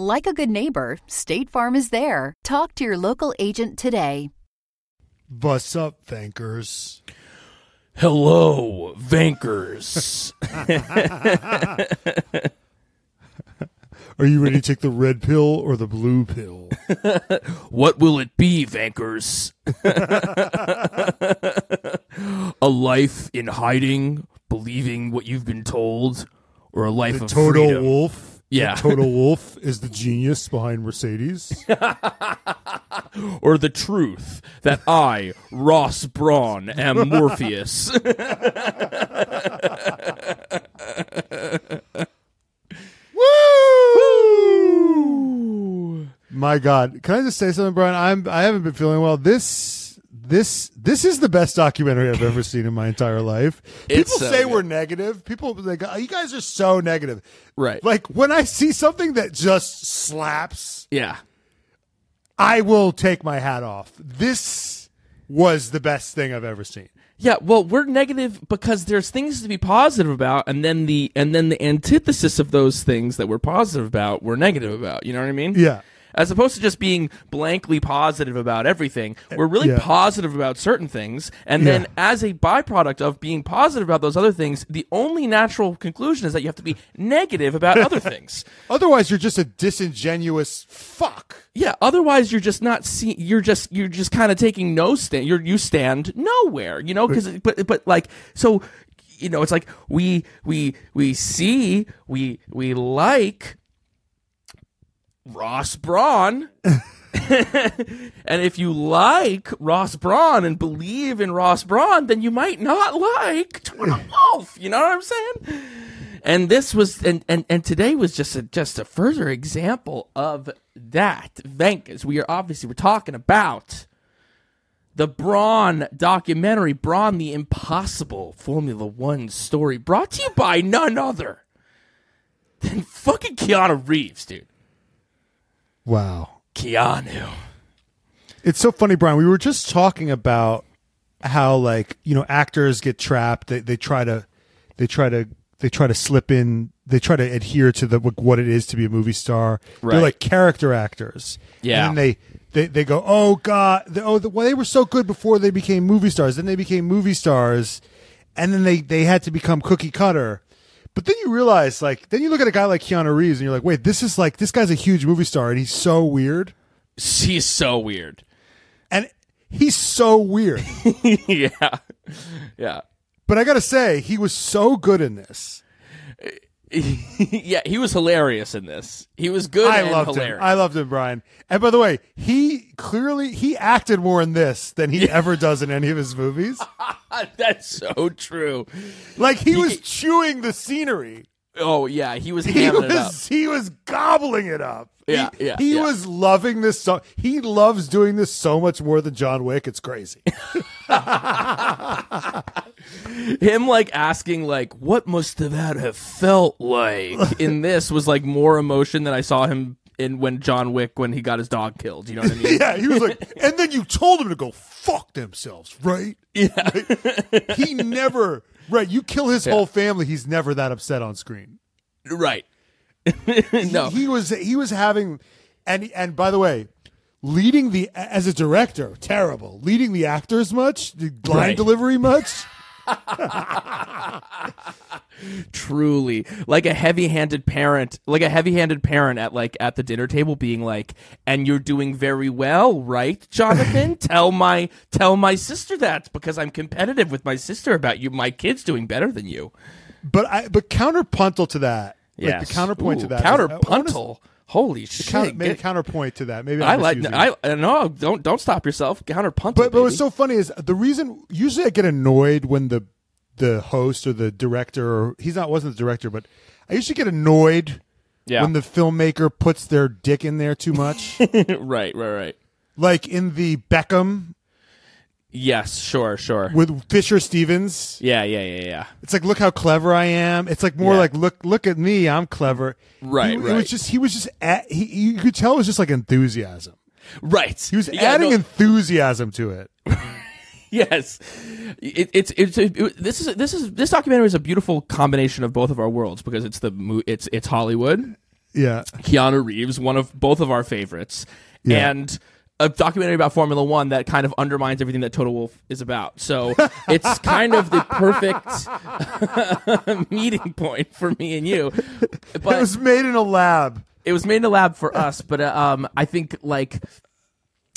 Like a good neighbor, State Farm is there. Talk to your local agent today. What's up, Vankahs? Hello, Vankahs. Are you ready to take the red pill or the blue pill? what will it be, Vankahs? a life in hiding, believing what you've been told, or a life The of total freedom? Wolf. Yeah. Toto Wolff is the genius behind Mercedes. or the truth that I, Ross Brawn, am Morpheus. Woo! My God, can I just say something, Brian? I'm I haven't been feeling well. This this this is the best documentary I've ever seen in my entire life. People so say good. we're negative. People like "Oh, you guys are so negative. Right. Like when I see something that just slaps, Yeah. I will take my hat off. This was the best thing I've ever seen. Yeah, well, we're negative because there's things to be positive about, and then the and then the antithesis of those things that we're positive about, we're negative about. You know what I mean? Yeah. As opposed to just being blankly positive about everything, we're really Yeah. positive about certain things, and then as a byproduct of being positive about those other things, the only natural conclusion is that you have to be negative about other things. Otherwise, you're just a disingenuous fuck. Yeah, otherwise you're just not see you're just you're just kind of taking no stand. You're you stand nowhere, you know, cuz but but like so you know, it's like we we we see we we like Ross Brawn. and if you like Ross Brawn and believe in Ross Brawn, then you might not like Toto Wolff. You know what I'm saying? And this was, and and, and today was just a just a further example of that. Vankahs, we are obviously we're talking about the Brawn documentary, Brawn the Impossible Formula One story, brought to you by none other than fucking Keanu Reeves, dude. Wow. Keanu. It's so funny, Brian. We were just talking about how like, you know, actors get trapped. They they try to they try to they try to slip in they try to adhere to the what it is to be a movie star. Right. They're like character actors. Yeah. And then they they, they go, oh god, oh, the, well, they were so good before they became movie stars. Then they became movie stars, and then they they had to become cookie cutter. But then you realize, like, then you look at a guy like Keanu Reeves, and you're like, wait, this is like this guy's a huge movie star, and he's so weird, He's so weird. and he's so weird. yeah. Yeah. but I gotta say, he was so good in this. Eh, yeah, he was hilarious in this. He was good I and loved hilarious. him. I loved him, Brian. And by the way, he clearly he acted more in this than he ever does in any of his movies. That's so true. Like he, He was chewing the scenery. Oh yeah, he was He hamming it up. was he was gobbling it up. Yeah, he, yeah, He yeah. was loving this song. he loves doing this so much more than John Wick. It's crazy. Him like asking like what must that have felt like in this was like more emotion than I saw him in when John Wick when he got his dog killed. You know what I mean? yeah, he was like, and then you told him to go fuck themselves, right? Yeah. He never right. You kill his whole family. He's never that upset on screen. right. no. he was he was having and and by the way leading the as a director terrible. Leading the actors much? The line Right. delivery much? Truly. Like a heavy-handed parent like a heavy-handed parent at like at the dinner table being like and you're doing very well right jonathan? Tell my tell my sister that because i'm competitive with my sister about you. My kid's doing better than you. But i but counterpuntal to that yeah like the counterpoint to that is- counterpuntal holy shit counter, maybe Get- counterpoint to that maybe i I'm like i it. I- no don't don't stop yourself counterpuntal but but baby. what's so funny is the reason usually i get annoyed when the the host or the director or he's not wasn't the director but i usually get annoyed Yeah. when the filmmaker puts their dick in there too much right right right like in the Beckham Yes, sure, sure. with Fisher Stevens. Yeah, yeah, yeah, yeah. It's like look how clever I am. It's like more Yeah. like look look at me, I'm clever. Right, He- It was just he was just at, he you could tell it was just like enthusiasm. Right. He was Yeah, adding no- enthusiasm to it. Yes, it, it's it's it, this is this is this documentary is a beautiful combination of both of our worlds because it's the it's it's Hollywood, Yeah. Keanu Reeves, one of both of our favorites, Yeah. and a documentary about Formula One that kind of undermines everything that Toto Wolff is about. So it's kind of the perfect meeting point for me and you. But it was made in a lab. it was made in a lab for us, but uh, um, I think like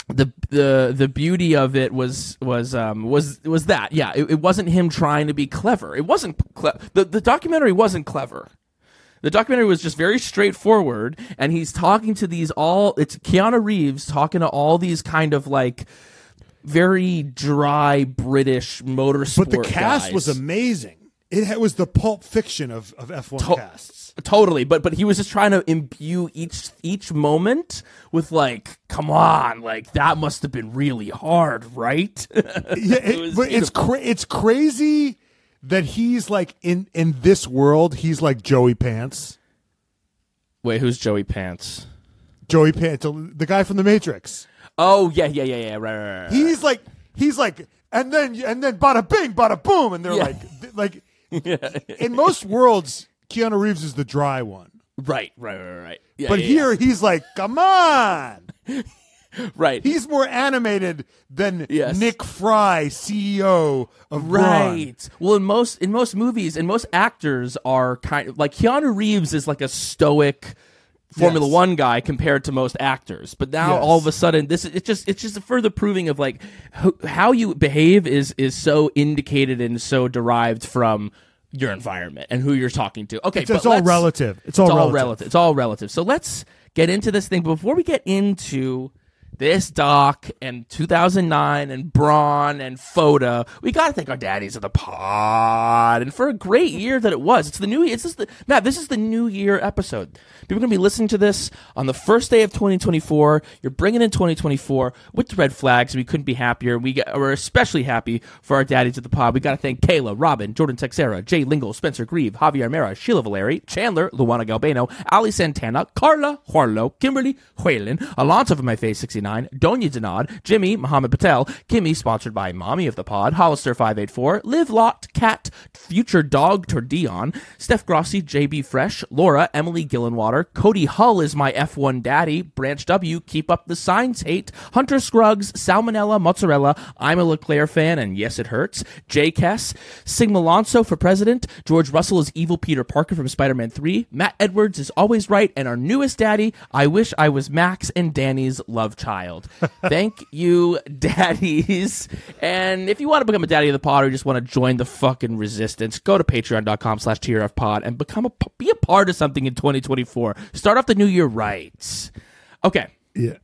the the the beauty of it was was um was was that yeah it, it wasn't him trying to be clever it wasn't cle- the the documentary wasn't clever the documentary was just very straightforward and he's talking to these all it's Keanu Reeves talking to all these kind of like very dry British motorsport But the cast guys. was amazing. It was the pulp fiction of, of F1 To- casts. Totally, but but he was just trying to imbue each each moment with like, come on, like that must have been really hard, right? Yeah, it- was but it's cra- it's crazy that he's like in in this world he's like Joey Pants. Wait, who's Joey Pants? Joey Pants, the guy from the Matrix. Oh yeah, yeah, yeah, yeah, right, right, right. He's like he's like and then and then bada bing bada boom and they're Yeah. like like in most worlds Keanu Reeves is the dry one. right, right, right, right. Yeah, But yeah, here he's like, come on. right, He's more animated than Yes. Nick Fry, CEO of Brawn. Right. Well, in most in most movies, and most actors are kind of like Keanu Reeves is like a stoic Formula Yes. One guy compared to most actors. But now Yes. all of a sudden, this is it's just it's just a further proving of like ho- how you behave is is so indicated and so derived from your environment and who you're talking to. Okay, It's, but it's all let's- relative. It's all, relative. relative. It's all relative. So let's get into this thing. But before we get into this doc and 2009 and Brawn and FOTA, we got to thank our daddies of the pod. And for a great year that it was. It's the new year. It's just the, Matt, this is the new year episode. People are going to be listening to this on the first day of 2024. You're bringing in 2024 with the red flags. We couldn't be happier. We get, we're especially happy for our daddies of the pod. We got to thank Kayla, Robin, Jordan Texera, Jay Lingle, Spencer Grieve, Javier Mera, Sheila Valeri, Chandler, Luana Galbano, Ali Santana, Carla, Juarlo, Kimberly, Whalen, Alonso from My Face 69, Donya Denad, Jimmy, Mohammed Patel, Kimmy, sponsored by Mommy of the Pod, Hollister 584, Live Lot, Cat, Future Dog Tordion, Steph Grossi, JB Fresh, Laura, Emily Gillenwater, Cody Hull is my F1 daddy, Branch W, Keep Up the Signs Hate, Hunter Scruggs, Salmonella, Mozzarella, I'm a Leclerc fan, and yes, it hurts, J. Kess, Sigma Alonso for president, George Russell is evil Peter Parker from Spider Man 3, Matt Edwards is always right, and our newest daddy, I wish I was Max and Danny's love child. Thank you, daddies. And if you want to become a daddy of the pod or you just want to join the fucking resistance, go to patreon.com slash pod and become a be a part of something in 2024. Start off the new year right. Okay. Yeah.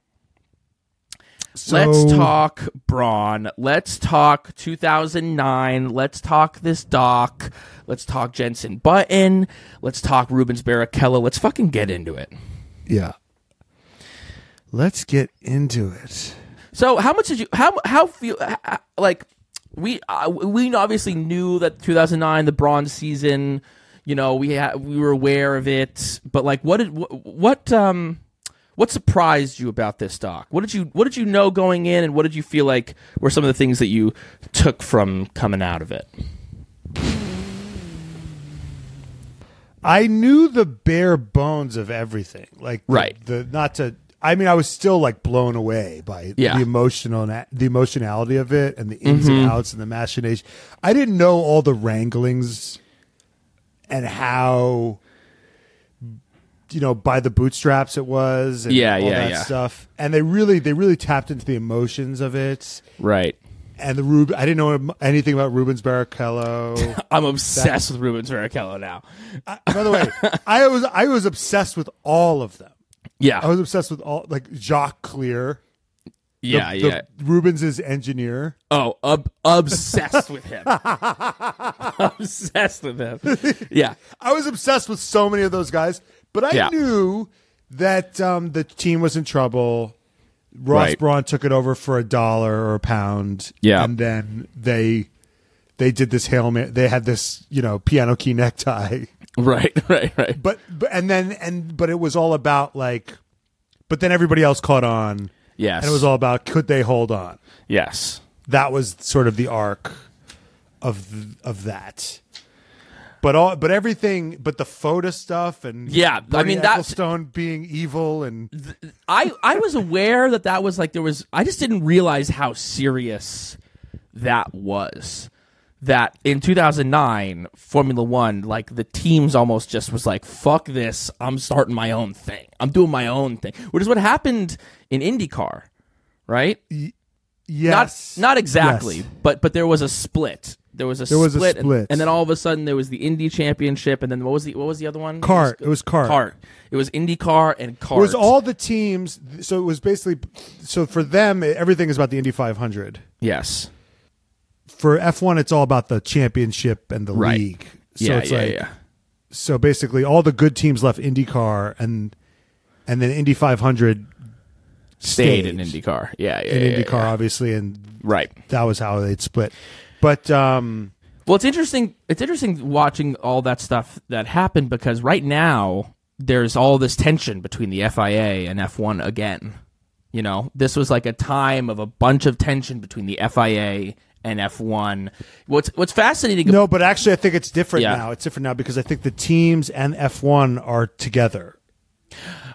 So, Let's talk Brawn. Let's talk 2009. Let's talk this doc. Let's talk Jenson Button. Let's talk Rubens Barrichello. Let's fucking get into it. Yeah. Let's get into it. So, how much did you how how feel h- like we uh, we obviously knew that 2009 the Brawn's season, you know, we ha- we were aware of it, but like what did what, what um what surprised you about this doc? What did you what did you know going in and what did you feel like were some of the things that you took from coming out of it? I knew the bare bones of everything. Like the- Right. the not to I mean I was still like blown away by Yeah. the emotional the emotionality of it and the ins and mm-hmm. outs and the machination. I didn't know all the wranglings and how you know by the bootstraps it was and Yeah, all yeah, that yeah. stuff. And they really they really tapped into the emotions of it. Right. And the Rub I didn't know anything about Rubens Barrichello. I'm obsessed with Rubens Barrichello now. By the way, I was I was obsessed with all of them. Yeah. I was obsessed with all like Jock Clear. the- yeah, the yeah. Rubens's engineer. Oh, ob- obsessed with him. obsessed with him. Yeah. I was obsessed with so many of those guys, but I Yeah. knew that um, the team was in trouble. Ross Right. Brawn took it over for a dollar or a pound. Yeah. and then they they did this ma- They had this you know piano key necktie, Right, right, right. but, but and then and but it was all about like, but then everybody else caught on, Yes. and it was all about could they hold on. yes. That was sort of the arc of of that. But all, but everything, but the FOTA stuff and Yeah, I mean, that's- Ecclestone being evil and I I was aware that that was like there was I just didn't realize how serious that was. That in 2009 Formula 1 like the teams almost just was like fuck this I'm starting my own thing. I'm doing my own thing. Which is what happened in IndyCar, right? yes, Not not exactly, Yes. but but there was a split. There was a There was a split, and- And, then all of a sudden there was the Indy Championship, and then what was the what was the other one? Cart. It was Cart. Cart. It was IndyCar and Cart. It was all the teams. So it was basically so for them everything is about the Indy 500. yes. For F1, it's all about the championship and the Right. league. So yeah, it's yeah, like yeah. so basically all the good teams left IndyCar and and then Indy 500 Stayed stayed in IndyCar. Yeah, yeah, in IndyCar obviously and Right. that was how they'd split. But um Well, it's interesting. It's interesting watching all that stuff that happened because right now there's all this tension between the FIA and F1 again. You know, this was like a time of a bunch of tension between the FIA and F1. What's What's fascinating? no, but actually I think it's different Yeah. now. It's different now because I think the teams and F1 are together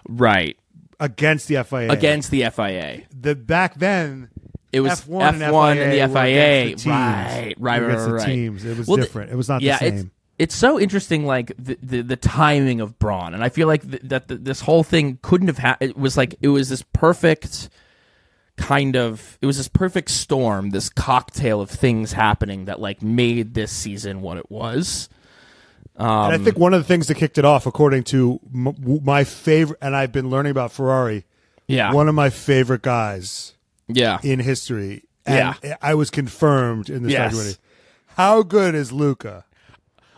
right against the FIA. against the FIA. the back then It was F1 and F1 and the FIA FIA. the teams. Right, right, Against right, the teams. It was Well, different. it was not yeah, the same. it's so interesting, like the the, the timing of Brawn, and I feel like th- that th- this whole thing couldn't have had. It was like it was this perfect kind of it was this perfect storm, this cocktail of things happening that like made this season what it was. and I um, think one of the things that kicked it off, according to m- my favorite, and I've been learning about Ferrari, Yeah, one of my favorite guys yeah, in history. And Yeah. I was confirmed in this Yes. documentary. How good is Luca?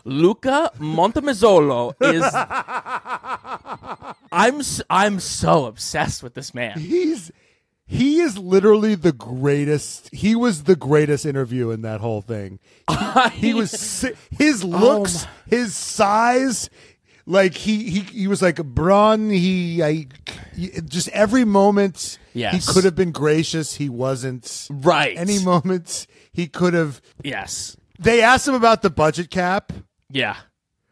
Luca Montezemolo is. I'm I'm so obsessed with this man. He's he is literally the greatest. He was the greatest interview in that whole thing. He was si- his oh looks, his size, like he he he was like Brawn. He I he- just every moment Yes. he could have been gracious. He wasn't. right. Any moments he could have. yes. They asked him about the budget cap. Yeah.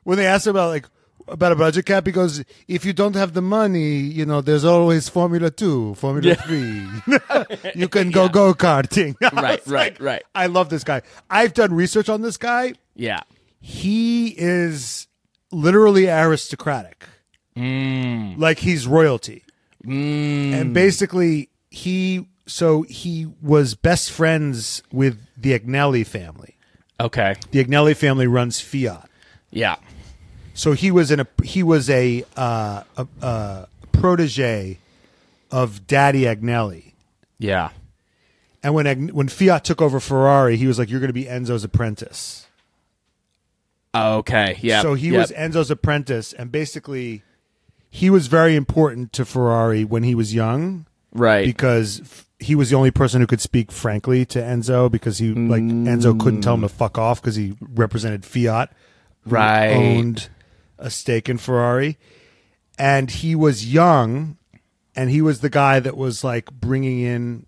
When they asked him about like about a budget cap, because "If you don't have the money, you know, there's always Formula Two, Formula Three. you can go go karting." Right, right, like, right. I love this guy. I've done research on this guy. Yeah. He is literally aristocratic. Mm. Like he's royalty. Mm. And basically he so he was best friends with the Agnelli family. Okay. The Agnelli family runs Fiat. Yeah. So he was in a he was a uh, a, a protege of Daddy Agnelli. Yeah. And when Agn- when Fiat took over Ferrari, he was like, "You're going to be Enzo's apprentice." Okay. Yeah. So he was Enzo's apprentice, and basically, he was very important to Ferrari when he was young right. because f- he was the only person who could speak frankly to Enzo because he like Enzo couldn't tell him to fuck off because he represented Fiat, Right. Owned a stake in Ferrari, and he was young, and he was the guy that was like bringing in.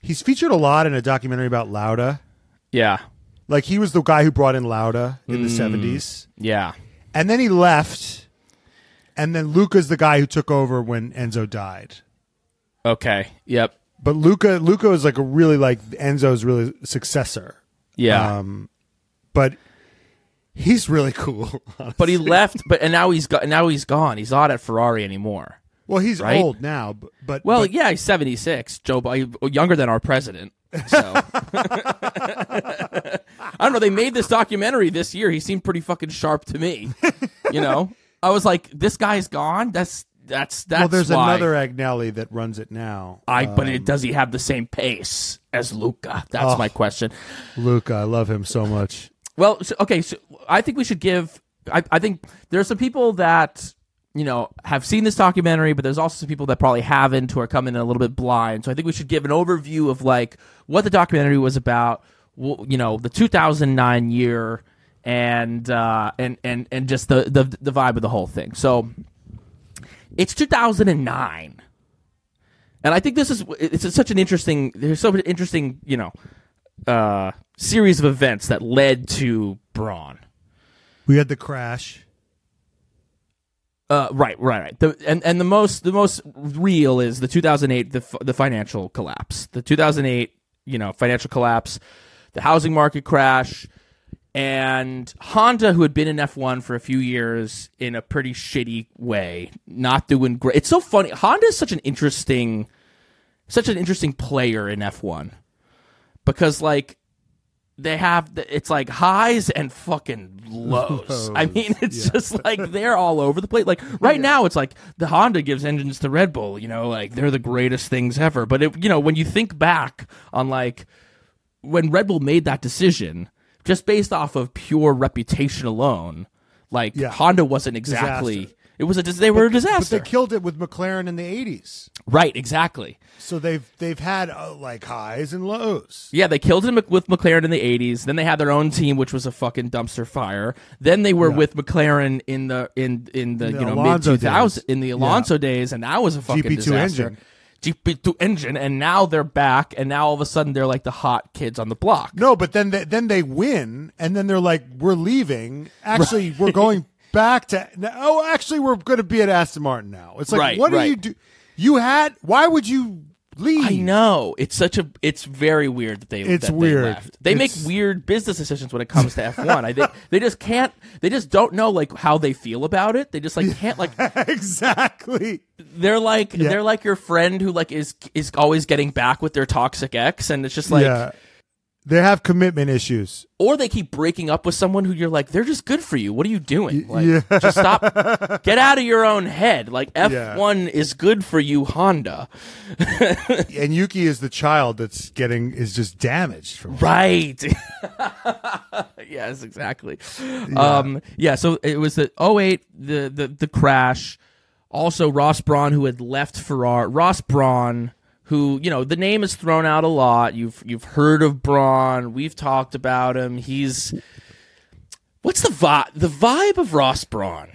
He's featured a lot in a documentary about Lauda. yeah. Like he was the guy who brought in Lauda in the seventies, Yeah. and then he left, and then Luca's the guy who took over when Enzo died. Okay. Yep. But Luca, Luca is like a really like Enzo's really successor. Yeah. Um, but he's really cool. but he left. But and now he's got. Now he's gone. He's not at Ferrari anymore. well, he's Right? old now, but, but Well, but- yeah, he's seventy six. Joe, younger than our president. So I don't know. They made this documentary this year. He seemed pretty fucking sharp to me. You know, I was like, this guy's gone. That's that's that's well, there's why. another Agnelli that runs it now. I but it, um, does he have the same pace as Luca? That's Oh. my question. Luca, I love him so much. Well, so, okay, so I think we should give. I, I think there are some people that you know, have seen this documentary, but there's also some people that probably haven't who are coming in a little bit blind. So I think we should give an overview of like what the documentary was about, you know, the 2009 year and uh and and and just the the the vibe of the whole thing. So it's 2009. And I think this is it's such an interesting there's so interesting, you know, uh series of events that led to Brawn. We had the crash. Uh, right, right, right. The, and and the most the most real is the 2008 the the financial collapse. The 2008 you know financial collapse, the housing market crash, and Honda, who had been in F1 for a few years in a pretty shitty way, not doing great. It's so funny. Honda is such an interesting, such an interesting player in F1 because like they have the, it's like highs and fucking lows. I mean, it's yeah. just like they're all over the place. Like right now, it's like the Honda gives engines to Red Bull. You know, like they're the greatest things ever. But it, you know, when you think back on like when Red Bull made that decision, just based off of pure reputation alone, like Yeah. Honda wasn't exactly. Disaster. It was a dis- they were a But disaster. they killed it with McLaren in the '80s. right, exactly. So they've they've had uh, like highs and lows. Yeah, they killed him with McLaren in the '80s. Then they had their own team, which was a fucking dumpster fire. Then they were with McLaren in the in in the, The you know mid Alonso 2000s in the Alonso days, and that was a fucking disaster. GP2 disaster. engine. GP2 engine, and now they're back, and now all of a sudden they're like the hot kids on the block. No, but then they, then they win, and then they're like, "We're leaving. Actually, we're going back to. Oh, actually, we're going to be at Aston Martin now." It's like, Right, what do you do? You had. Why would you leave? I know it's such a. It's very weird that they. It's that they weird. left. They make weird business decisions when it comes to F one. I think they just can't. They just don't know like how they feel about it. They just like can't like. exactly. They're like Yeah. they're like your friend who like is is always getting back with their toxic ex, and it's just like. yeah, they have commitment issues. Or they keep breaking up with someone who you're like, they're just good for you. What are you doing? Like, yeah. just stop. Get out of your own head. Like F1 is good for you, Honda. And Yuki is the child that's getting is just damaged from. Right. yes, exactly. Yeah. Um, yeah, so it was the 08, the, the, the crash. Also, Ross Brawn, who had left Ferrari. Ross Brawn, who, you know, the name is thrown out a lot. You've, you've heard of Brawn. We've talked about him. He's. What's the vibe? The vibe of Ross Brawn.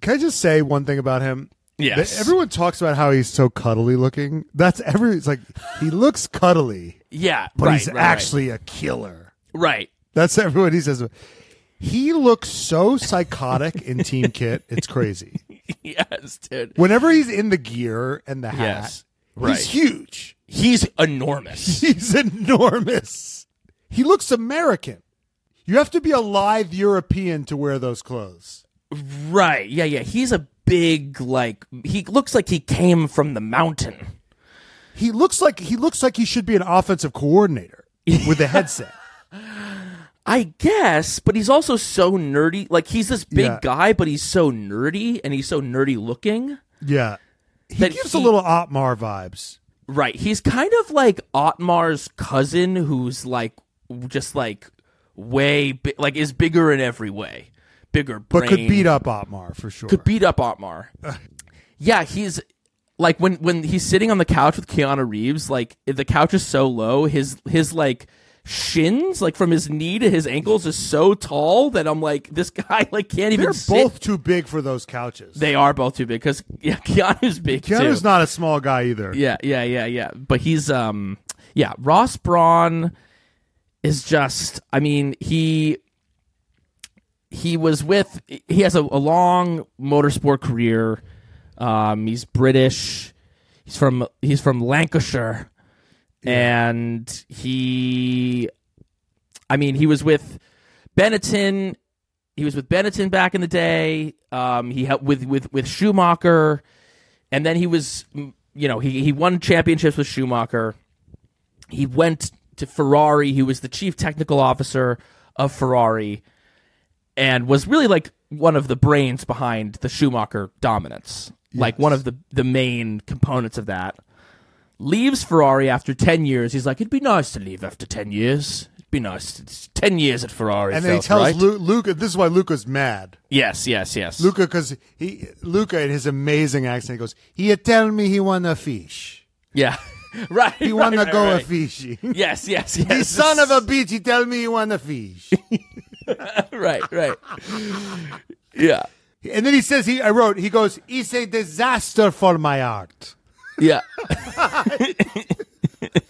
Can I just say one thing about him? Yes. That Everyone talks about how he's so cuddly looking. That's every. It's like he looks cuddly, Yeah, but right, he's right, right. actually a killer. right. That's everyone he says. He looks so psychotic in Team Kit. It's crazy. Yes, dude. Whenever he's in the gear and the hat, Yes, right. he's huge. He's enormous. He's enormous. He looks American. You have to be a live European to wear those clothes. right. Yeah, yeah. He's a big like he looks like he came from the mountain. He looks like he looks like he should be an offensive coordinator with a headset. I guess, but he's also so nerdy. Like he's this big Yeah. guy, but he's so nerdy and he's so nerdy looking. Yeah. He gives he- a little Otmar vibes. Right. He's kind of like Otmar's cousin who's like just like way bi- like is bigger in every way. Bigger But could beat up Otmar for sure. could beat up Otmar. yeah, he's like when when he's sitting on the couch with Keanu Reeves, like the couch is so low, his his like shins, like from his knee to his ankles, is so tall that I'm like, this guy like can't even. They're sit. both too big for those couches. They are both too big because yeah, Keanu's big Keanu's too. not a small guy either. Yeah, yeah, yeah, yeah. But he's um yeah, Ross Brawn is just I mean, he he was with he has a, a long motorsport career. Um he's British. He's from he's from Lancashire. And he I mean, he was with Benetton he was with Benetton back in the day. Um, he helped with with with Schumacher, and then he was, you know, he he won championships with Schumacher. He went to Ferrari. He was the chief technical officer of Ferrari, and was really like one of the brains behind the Schumacher dominance. Like one of the the main components of that. Leaves Ferrari after ten years. He's like, it'd be nice to leave after ten years. It'd be nice. It's ten years at Ferrari. And then he tells right. Lu- Luca. This is why Luca's mad. Yes, yes, yes. Luca, because he Luca in his amazing accent he goes. He tell me he want a fish. Yeah, right. He right, wanna right, go a fishing. Yes, yes, yes. the son of a bitch. He tell me he want a fish. right, right. Yeah, and then he says he. I wrote. He goes. It's a disaster for my art. Yeah.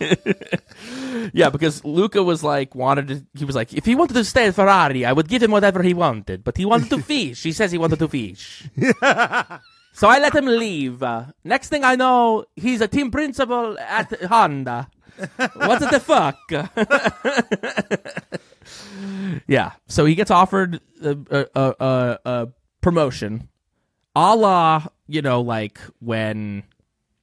yeah, because Luca was like wanted to. He was like, if he wanted to stay at Ferrari, I would give him whatever he wanted. But he wanted to fish. He says he wanted to fish. so I let him leave. Uh, next thing I know, he's a team principal at Honda. What the fuck? yeah. So he gets offered a, a, a, a, a promotion, a la you know, like when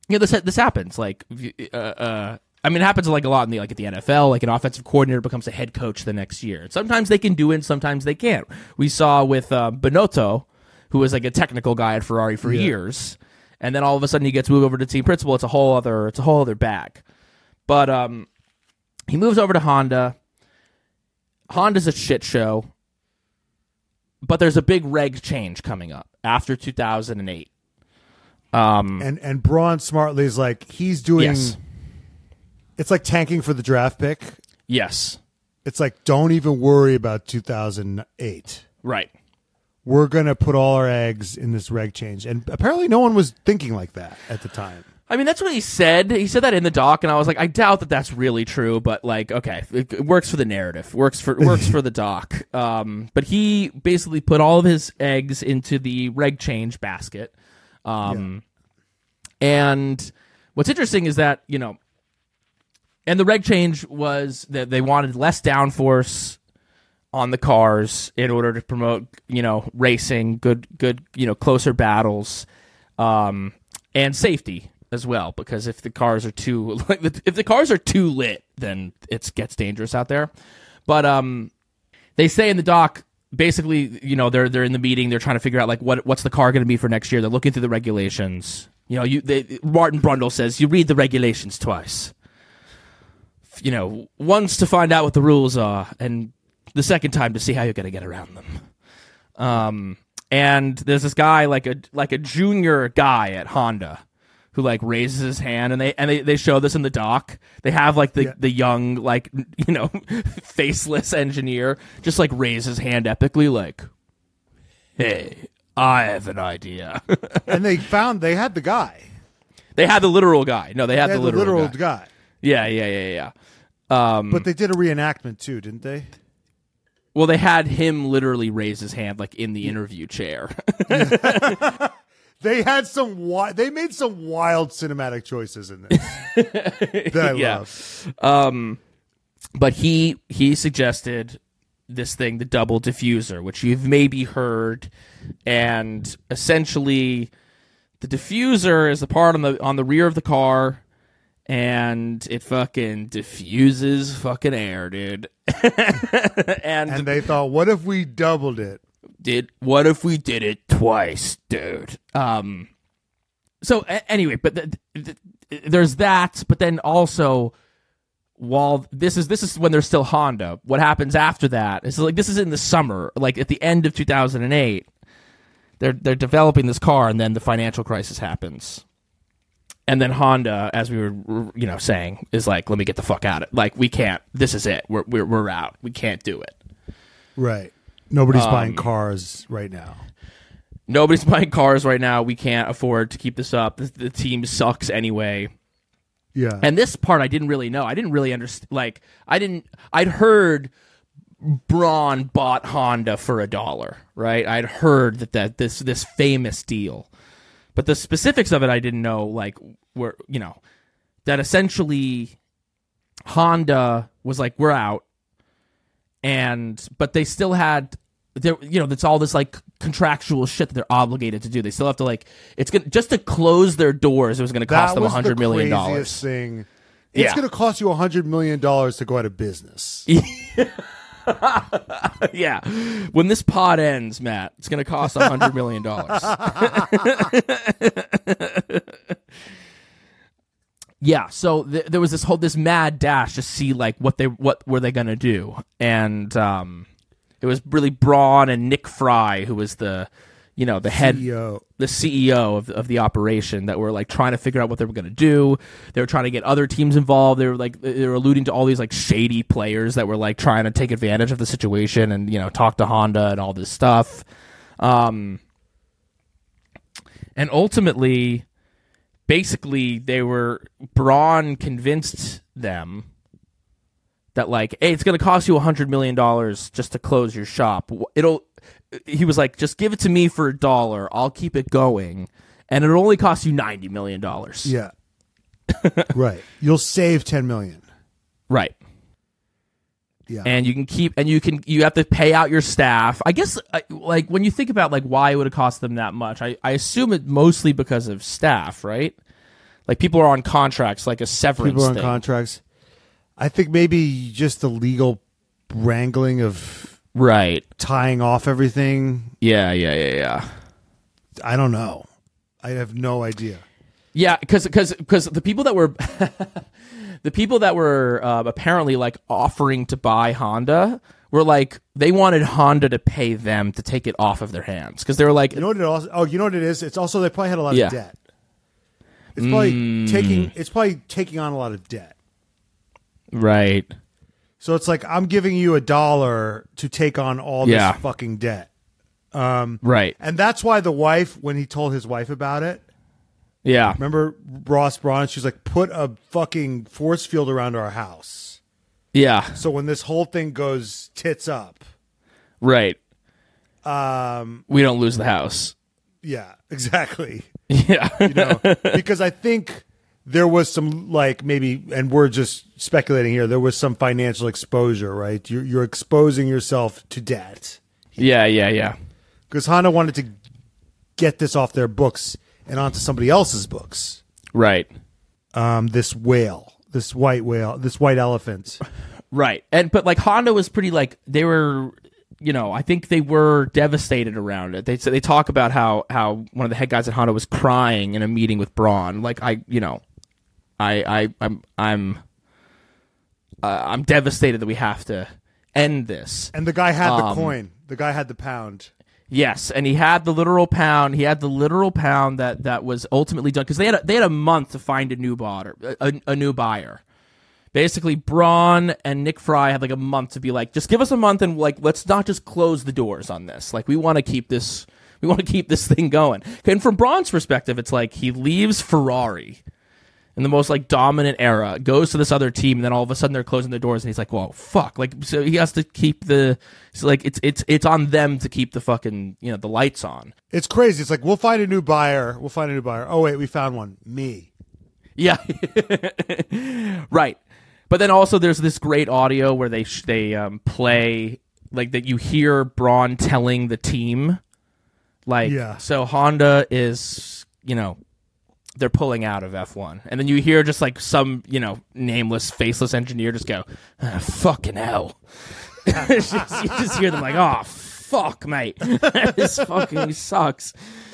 you know this this happens. Like, uh, uh, I mean, it happens like a lot in the like at the NFL. Like an offensive coordinator becomes a head coach the next year. Sometimes they can do it, and sometimes they can't. We saw with uh, Binotto, who was like a technical guy at Ferrari for years, and then all of a sudden he gets moved over to team principal. It's a whole other it's a whole other bag. But um, he moves over to Honda. Honda's a shit show. But there's a big reg change coming up after 2008. Um, And and Brawn smartly is like he's doing. yes, It's like tanking for the draft pick. yes, It's like don't even worry about 2008. right. We're gonna put all our eggs in this reg change, and apparently no one was thinking like that at the time. I mean, that's what he said. He said that in the doc, and I was like, I doubt that that's really true. But like, okay, it, it works for the narrative, works for works for the doc. Um, but he basically put all of his eggs into the reg change basket. Um, and what's interesting is that you know, and the reg change was that they wanted less downforce on the cars in order to promote you know racing, good good you know closer battles, um, and safety as well. Because if the cars are too like if the cars are too lit, then it gets dangerous out there. But um, they say in the doc basically you know they're they're in the meeting they're trying to figure out like what what's the car going to be for next year? They're looking through the regulations. You know you they, martin brundle says you read the regulations twice. You know once to find out what the rules are and the second time to see how you're going to get around them. Um and there's this guy like a like a junior guy at honda who like raises his hand and they and they, they show this in the doc they have like the Yeah. the young like you know faceless engineer just like raise his hand epically like hey i have an idea and they found they had the guy. they had the literal guy no they had, They the had the literal, literal guy. guy. yeah yeah yeah yeah um But they did a reenactment too, didn't they? well they had him literally raise his hand like in the interview chair They had some. Wi- they made some wild cinematic choices in this that I Yeah. love. Um, but he he suggested this thing, the double diffuser, which you've maybe heard, and essentially, the diffuser is the part on the on the rear of the car, and it fucking diffuses fucking air, dude. and, And they thought, what if we doubled it? Did what if we did it twice, dude? Um. So a- anyway, but th- th- there's that, but then also while this is this is when they're still Honda. What happens after that is like this is in the summer, like at the end of 2008. They're they're developing this car, and then the financial crisis happens. And then Honda, as we were, you know, saying, is like, "Let me get the fuck out of it. Like, we can't. This is it. We're we're we're out. We can't do it." Right. Nobody's Um, buying cars right now. Nobody's buying cars right now. We can't afford to keep this up. The, the team sucks anyway. Yeah. And this part I didn't really know. I didn't really understand. Like I didn't. I'd heard Brawn bought Honda for a dollar. Right. I'd heard that that this this famous deal, but the specifics of it I didn't know. Like were you know that essentially Honda was like we're out, and but they still had there you know that's all this like contractual shit that they're obligated to do. They still have to like it's gonna just to close their doors. It was going to cost that them a was hundred the million craziest dollars. thing. It's Yeah. going to cost you a hundred million dollars to go out of business. yeah. When this pod ends, Matt, it's going to cost a hundred million dollars. yeah, so th- there was this whole this mad dash to see like what they what were they gonna do, and um, it was really Brawn and Nick Fry who was the you know the head CEO. the CEO of, of the operation that were like trying to figure out what they were going to do. They were trying to get other teams involved. They were like they were alluding to all these like shady players that were like trying to take advantage of the situation and you know talk to Honda and all this stuff. Um, and ultimately, basically, they were Brawn convinced them that like, hey, it's going to cost you a hundred million dollars just to close your shop. It'll. He was like, just give it to me for a dollar. I'll keep it going, and it'll only cost you ninety million dollars. Yeah. right. You'll save 10 million. Right. Yeah. and you can keep and you can you have to pay out your staff i guess uh, like when you think about like why it would have cost them that much i, I assume it mostly because of staff right like people are on contracts like a severance People on thing. contracts. I think maybe just the legal wrangling of right tying off everything. yeah yeah yeah yeah I don't know. I have no idea. yeah because because because the people that were the people that were uh, apparently like offering to buy honda were like they wanted honda to pay them to take it off of their hands because they were like You know what it also? Oh, you know what it is? It's also they probably had a lot Yeah. of debt. It's probably Mm. taking. It's probably taking on a lot of debt. right So it's like I'm giving you a dollar to take on all this fucking debt, right and that's why the wife, when he told his wife about it, yeah. Remember Ross Brawn? She's like, put a fucking force field around our house, yeah. So when this whole thing goes tits up, right. um, we don't lose the house. Yeah, exactly. yeah. You know because i think there was some like maybe and we're just speculating here there was some financial exposure right? You're, you're exposing yourself to debt yeah yeah yeah. Because honda wanted to get this off their books and onto somebody else's books right um, this whale this white whale this white elephant Right. And but like Honda was pretty like they were you know, I think they were devastated around it. They they talk about how how one of the head guys at Honda was crying in a meeting with Brawn. Like I, you know, I I I'm I'm uh, I'm devastated that we have to end this. and the guy had the Um, coin the guy had the pound Yes, and he had the literal pound. He had the literal pound that that was ultimately done because they had a, they had a month to find a new buyer, a, a new buyer. Basically, Brawn and Nick Fry had like a month to be like, just give us a month and like let's not just close the doors on this. Like we want to keep this, we want to keep this thing going. And from Brawn's perspective, it's like he leaves Ferrari in the most like dominant era, goes to this other team, and then all of a sudden they're closing the doors, and he's like, "Whoa, fuck!" Like, so he has to keep the, so like it's it's it's on them to keep the fucking you know the lights on. it's crazy it's like we'll find a new buyer we'll find a new buyer oh wait we found one me Yeah, right. But then also there's this great audio where they sh- they um, play like that you hear Brawn telling the team like Yeah. so Honda is you know they're pulling out of F1 and then you hear just like some you know nameless faceless engineer just go ah, fucking hell. Just- you just hear them like oh fuck mate. This fucking sucks.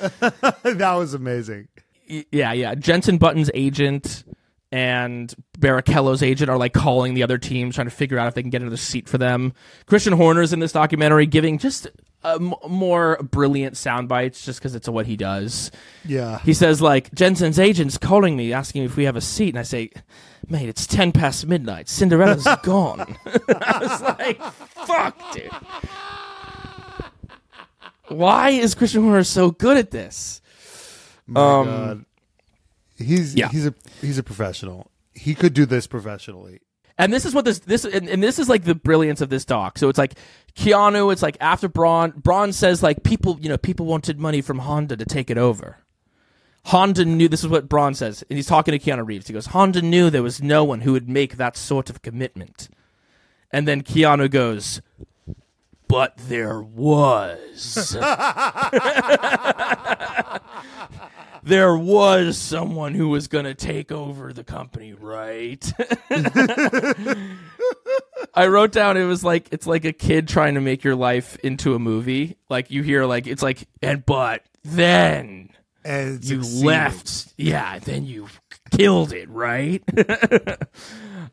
That was amazing. Y- yeah, yeah. Jenson Button's agent and Barrichello's agent are like calling the other teams, trying to figure out if they can get another seat for them. Christian Horner's in this documentary giving just uh, m- more brilliant sound bites just because it's what he does. yeah He says like Jenson's agent's calling me asking if we have a seat, and I say, "Mate, it's ten past midnight. Cinderella's gone." I was like, "Fuck, dude." Why is Christian Horner so good at this? My Um, God. He's yeah. he's a he's a professional. He could do this professionally. And this is what this this and, and this is like the brilliance of this doc. So it's like Keanu. It's like after Brawn. Brawn says like people, you know, people wanted money from Honda to take it over. Honda knew this is what Brawn says, and he's talking to Keanu Reeves. He goes, Honda knew there was no one who would make that sort of commitment. And then Keanu goes, but there was. there was someone who was going to take over the company, right? I wrote down it was like it's like a kid trying to make your life into a movie. Like you hear like it's like and but then And you succeeded. left. Yeah, then you killed it, right?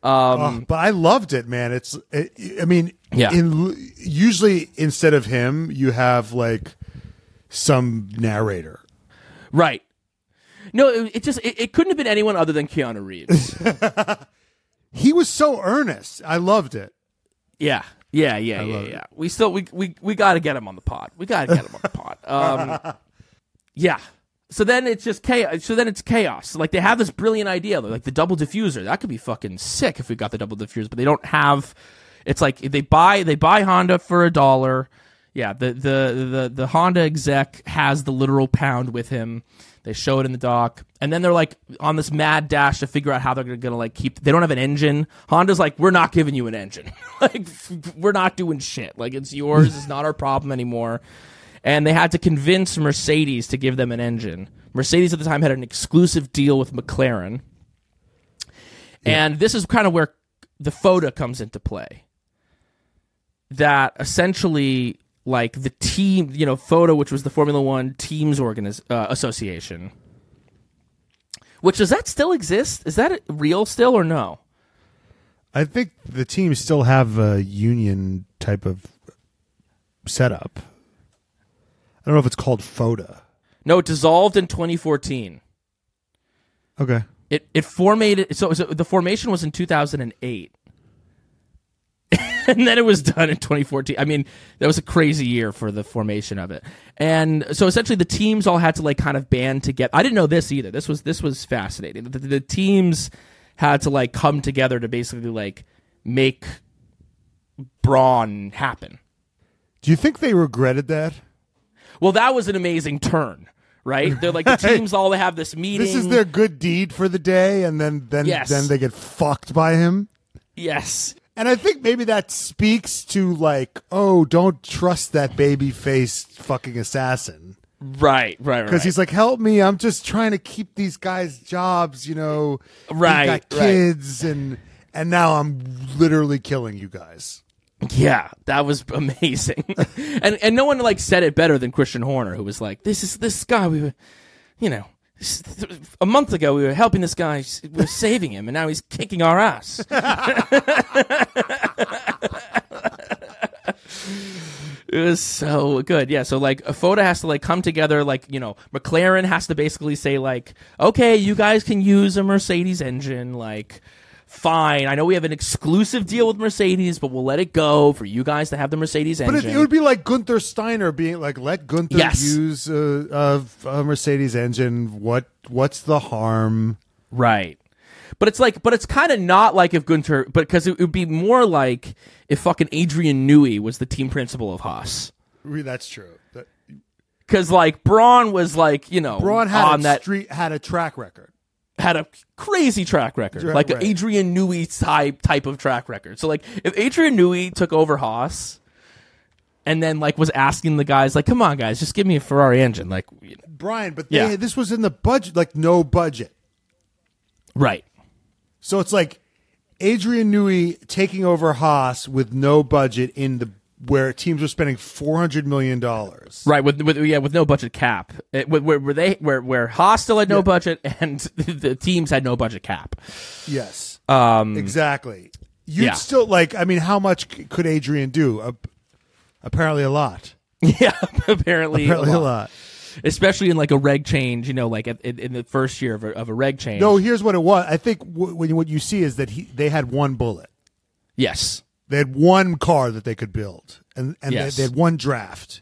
Oh, but I loved it, man. It's, it, I mean, Yeah. In usually instead of him, you have like some narrator. right. No, it, it just it, it couldn't have been anyone other than Keanu Reeves. He was so earnest. I loved it. Yeah, yeah, yeah, yeah, love it. yeah. We still we we we got to get him on the pod. We got to get him on the pod. Um, yeah. So then it's just chaos. So then it's chaos. Like they have this brilliant idea, like the double diffuser. That could be fucking sick if we got the double diffuser, but they don't have. It's like they buy they buy Honda for a dollar. Yeah, the the the the Honda exec has the literal pound with him. They show it in the doc, and then they're like on this mad dash to figure out how they're gonna like keep. They don't have an engine. Honda's like, we're not giving you an engine. like, we're not doing shit. Like, it's yours. it's not our problem anymore. And they had to convince Mercedes to give them an engine. Mercedes at the time had an exclusive deal with McLaren, and this is kind of where the FOTA comes into play. That essentially like the team, you know, FOTA, which was the Formula One Teams Organiz- uh, Association. Which does that still exist? Is that real still or no? I think the teams still have a union type of setup. I don't know if it's called FOTA. No, it dissolved in 2014. Okay. It it formated so, so the formation was in 2008. and then it was done in 2014. I mean, that was a crazy year for the formation of it. And so essentially the teams all had to like kind of band together. I didn't know this either. This was this was fascinating. The, the teams had to like come together to basically like make Brawn happen. Do you think they regretted that? Well, that was an amazing turn, right? They're like the teams all have this meeting. This is their good deed for the day, and then then Yes. then they get fucked by him. yes. And I think maybe that speaks to like, oh, don't trust that baby faced fucking assassin. Right, right, right. Because he's like, help me, I'm just trying to keep these guys jobs, you know. Right, got right. kids and and now I'm literally killing you guys. Yeah, that was amazing, and and no one like said it better than Christian Horner, who was like, "This is this guy we you know, a month ago we were helping this guy, we were saving him, and now he's kicking our ass." It was so good. Yeah. So like a FOTA has to like come together. Like, you know, McLaren has to basically say like, okay, you guys can use a Mercedes engine. Like, fine. I know we have an exclusive deal with Mercedes, but we'll let it go for you guys to have the Mercedes But engine. it, it would be like Gunther Steiner being like, let Gunther Yes. use uh, a, a, a Mercedes engine. What what's the harm? Right. But it's like, but it's kind of not like if Gunter, but because it would be more like if fucking Adrian Newey was the team principal of Haas. That's true. That, Because like Brawn was like, you know, Brawn had on that street had a track record. Had a crazy track record, Right, like an. Adrian Newey type type of track record. So like if Adrian Newey took over Haas. And then, like, was asking the guys, like, "Come on, guys, just give me a Ferrari engine." Like, you know, Brian, but they, Yeah. this was in the budget, like no budget. right? So it's like Adrian Newey taking over Haas with no budget in the where teams were spending four hundred million dollars. Right, with, with yeah, with no budget cap, it, where, where they where where Haas still had no budget and the teams had no budget cap. Yes, Um, exactly. You'd yeah. still like. I mean, how much could Adrian do? Uh, apparently, a lot. yeah, apparently, Apparently, a a lot. lot. especially in like a reg change. You know, like at, in, in the first year of a, of a reg change. No, here's what it was. I think w- when what you see is that he they had one bullet. yes, They had one car that they could build, and and Yes. they, they had one draft.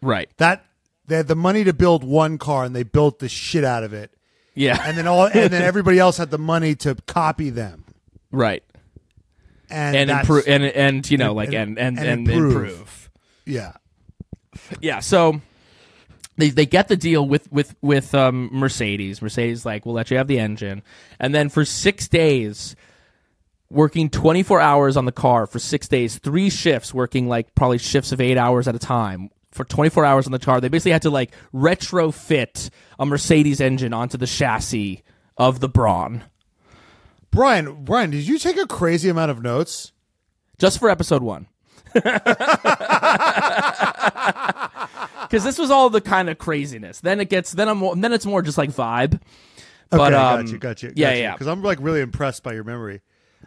right, That they had the money to build one car, and they built the shit out of it. yeah, And then all, and then everybody else had the money to copy them right, and and improve and and you know and- like and and and and, improve. improve. Yeah, yeah so they they get the deal with with with um Mercedes Mercedes like we'll let you have the engine and then for 6 days working 24 hours on the car for 6 days three shifts working like probably shifts of 8 hours at a time for 24 hours on the car they basically had to like retrofit a Mercedes engine onto the chassis of the Brawn Brian. Brian, did you take a crazy amount of notes? just for episode 1 because this was all the kind of craziness. Then it gets then I'm more, then it's more just like vibe. Okay, but um, got you, got you. yeah, yeah. Because I'm like really impressed by your memory.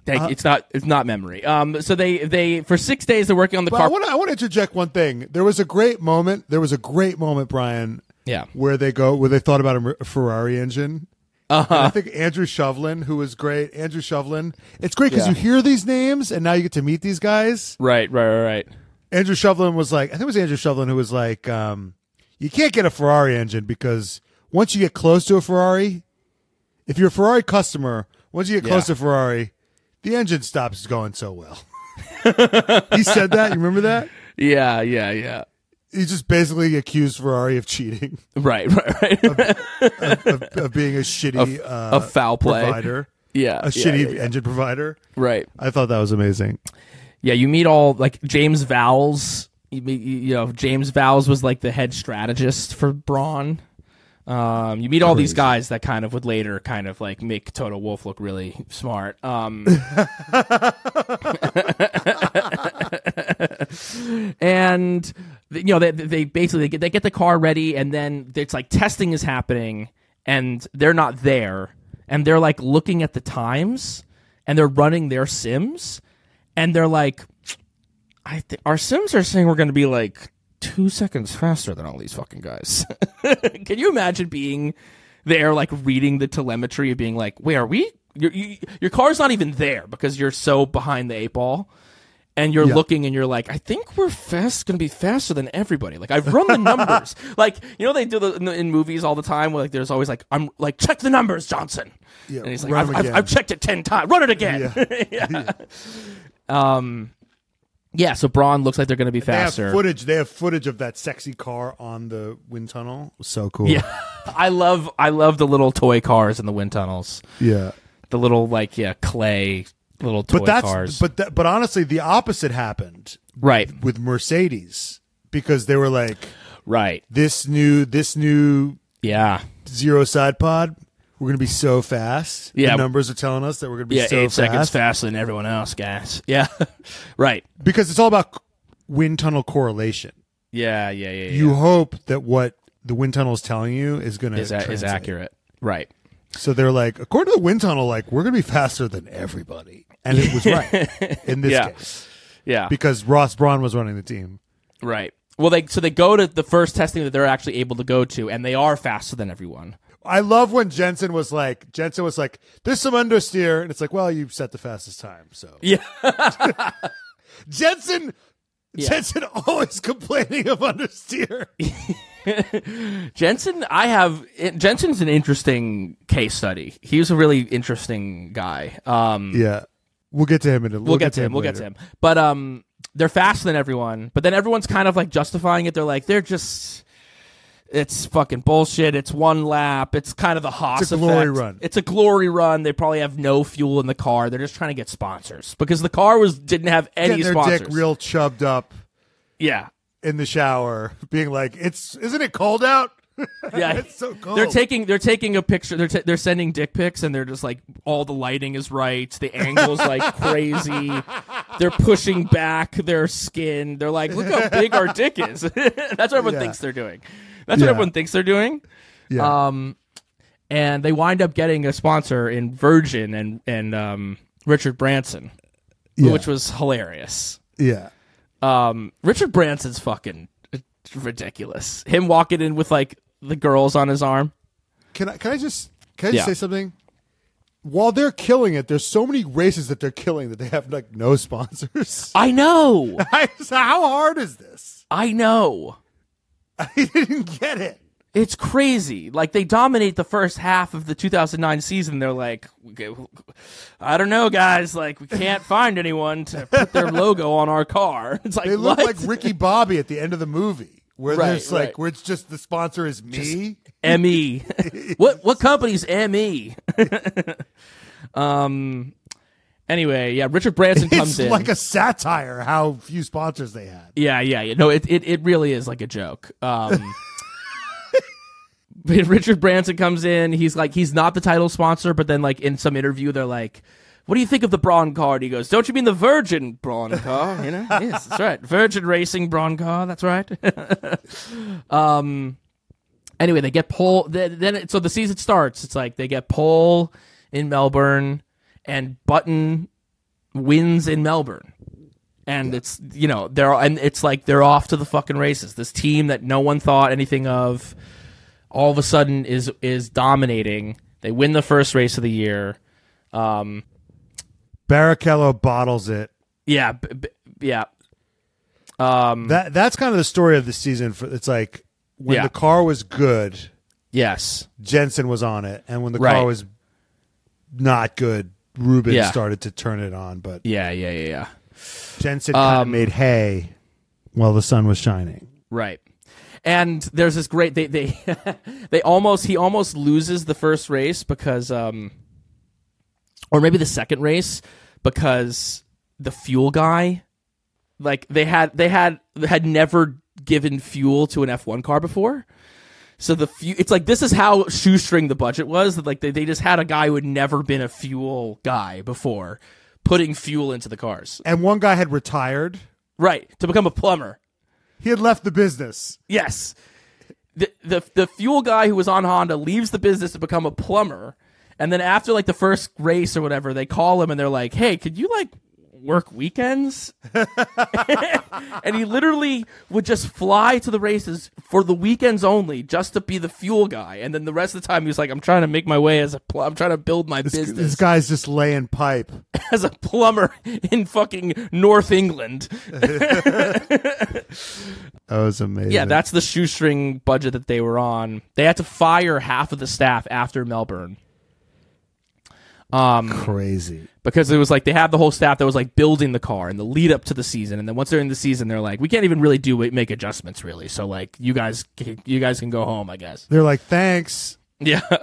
Thank you. It's not. It's not memory. Um. So they they for six days they're working on the But I car. want to I want to interject one thing. There was a great moment. There was a great moment, Brian, yeah. where they go where they thought about a Ferrari engine. Uh-huh. And I think Andrew Shovlin, who was great, Andrew Shovlin. It's great because Yeah. you hear these names and now you get to meet these guys. Right. Right. Right. Right. Andrew Shovlin was like, I think it was Andrew Shovlin who was like, um, you can't get a Ferrari engine because once you get close to a Ferrari, if you're a Ferrari customer, once you get close Yeah. to Ferrari, the engine stops going so well. he said that. You remember that? Yeah. Yeah. Yeah. He just basically accused Ferrari of cheating, Right. Right. Right. of, of being a shitty uh, of foul play. provider, yeah. a yeah, shitty yeah, yeah. engine provider. Right. I thought that was amazing. Yeah. You meet all like James Vowles. You meet. You know James Vowles was like the head strategist for Brawn. Um, you meet all these guys that kind of would later kind of like make Toto Wolff look really smart. Um, and you know they, they basically they get, they get the car ready and then it's like testing is happening and they're not there and they're like looking at the times and they're running their sims and they're like i th- our sims are saying we're going to be like two seconds faster than all these fucking guys can you imagine being there like reading the telemetry of being like wait are we your, you, your car's not even there because you're so behind the eight ball and you're Yeah. looking and you're like, I think we're fast, gonna be faster than everybody. Like I've run the numbers. like you know they do the in, in movies all the time. Where like there's always like I'm like check the numbers, Johnson. Yeah, and he's like I've, I've. I've checked it ten times. Run it again. Yeah. Um, yeah. So Brawn looks like they're gonna be They have faster. footage. They have footage of that sexy car on the wind tunnel. So cool. yeah, I love I love the little toy cars in the wind tunnels. yeah. The little like yeah clay little toy But that's cars. but that, but honestly, the opposite happened right, with Mercedes because they were like right. this new this new Yeah. zero side pod. We're gonna be so fast. Yeah. the numbers are telling us that we're gonna be Yeah, so eight fast seconds faster than everyone else, guys. Yeah, right. because it's all about wind tunnel correlation. Yeah, yeah, yeah. yeah. You hope that what the wind tunnel is telling you is gonna is, a- is accurate. Right. So they're like, according to the wind tunnel, like we're gonna be faster than everybody, and it was right in this Yeah. case Yeah. because Ross Brawn was running the team. right. Well, they so they go to the first testing that they're actually able to go to, and they are faster than everyone. I love when Jenson was like, Jenson was like, "There's some understeer," and it's like, "Well, you set the fastest time." So Yeah. Jenson, Yeah. Jenson always complaining of understeer. Jenson, I have Jenson's an interesting case study. He was a really interesting guy. Um, yeah, we'll get to him in a. we'll, get, to him. We'll get to him. But um, they're faster than everyone. But then everyone's kind of like justifying it. They're like, they're just. It's fucking bullshit. It's one lap. It's kind of the Haas It's a glory effect. run. It's a glory run. They probably have no fuel in the car. They're just trying to get sponsors because the car was didn't have any Getting their sponsors. dick real chubbed up yeah, in the shower, being like, "It's isn't it cold out?" yeah. it's so cold. They're taking they're taking a picture. They're ta they're sending dick pics, and they're just like all the lighting is right. The angles like crazy. They're pushing back their skin. They're like, look how big our dick is. That's what everyone Yeah. thinks they're doing. That's what Yeah. everyone thinks they're doing. yeah. Um, and they wind up getting a sponsor in Virgin and and um, Richard Branson, yeah. which was hilarious. yeah. Um, Richard Branson's fucking ridiculous. Him walking in with like the girls on his arm. Can I can I just can I just Yeah. say something? While they're killing it, there's so many races that they're killing that they have like no sponsors. I know. How hard is this? I know. I didn't get it. It's crazy. Like they dominate the first half of the 2009 season. They're like, "Okay, I don't know, guys. Like we can't find anyone to put their logo on our car. It's like They look what? like Ricky Bobby at the end of the movie, where Right, there's like right. where it's just the sponsor is me. Me. what what company's Me? um. Anyway, yeah. Richard Branson comes in. It's in. like a satire how few sponsors they had. Yeah, yeah, yeah. No, it it, it really is like a joke. Um but Richard Branson comes in, he's like he's not the title sponsor, but then like in some interview they're like what do you think of the Brawn car? And he goes, "Don't you mean the Virgin Brawn car? You know, yes, that's right, Virgin Racing Brawn car. That's right." um, anyway, they get pole. Then, then it, so the season starts. It's like they get pole in Melbourne, and Button wins in Melbourne. And it's you know they're and it's like they're off to the fucking races. This team that no one thought anything of, all of a sudden is is dominating. They win the first race of the year. Um, Barrichello bottles it. yeah, b- b- yeah. Um, That that's kind of the story of the season. For it's like when Yeah. the car was good, yes, Jenson was on it, and when the Right. car was not good, Ruben Yeah. started to turn it on. But yeah, yeah, yeah, yeah. Jenson kind of Um, made hay while the sun was shining. Right. And there's this great they they they almost he almost loses the first race because um or maybe the second race because the fuel guy like they had they had had never given fuel to an F1 car before. So the fu- it's like this is how shoestring the budget was that like they, they just had a guy who had never been a fuel guy before putting fuel into the cars. And one guy had retired. Right, to become a plumber. He had left the business. Yes. The, the the fuel guy who was on Honda leaves the business to become a plumber, and then after like the first race or whatever, they call him and they're like, "Hey, could you like work weekends?" and he literally would just fly to the races for the weekends only, just to be the fuel guy, and then the rest of the time he was like, "I'm trying to make my way as a pl- I'm trying to build my This, business this guy's just laying pipe. as a plumber in fucking North England." That was amazing. Yeah, that's the shoestring budget that they were on. They had to fire half of the staff after Melbourne crazy. because it was like they had the whole staff that was like building the car and the lead up to the season, and then once they're in the season, they're like, we can't even really do make adjustments really. So like, you guys, you guys can go home, I guess. They're like, thanks. Yeah,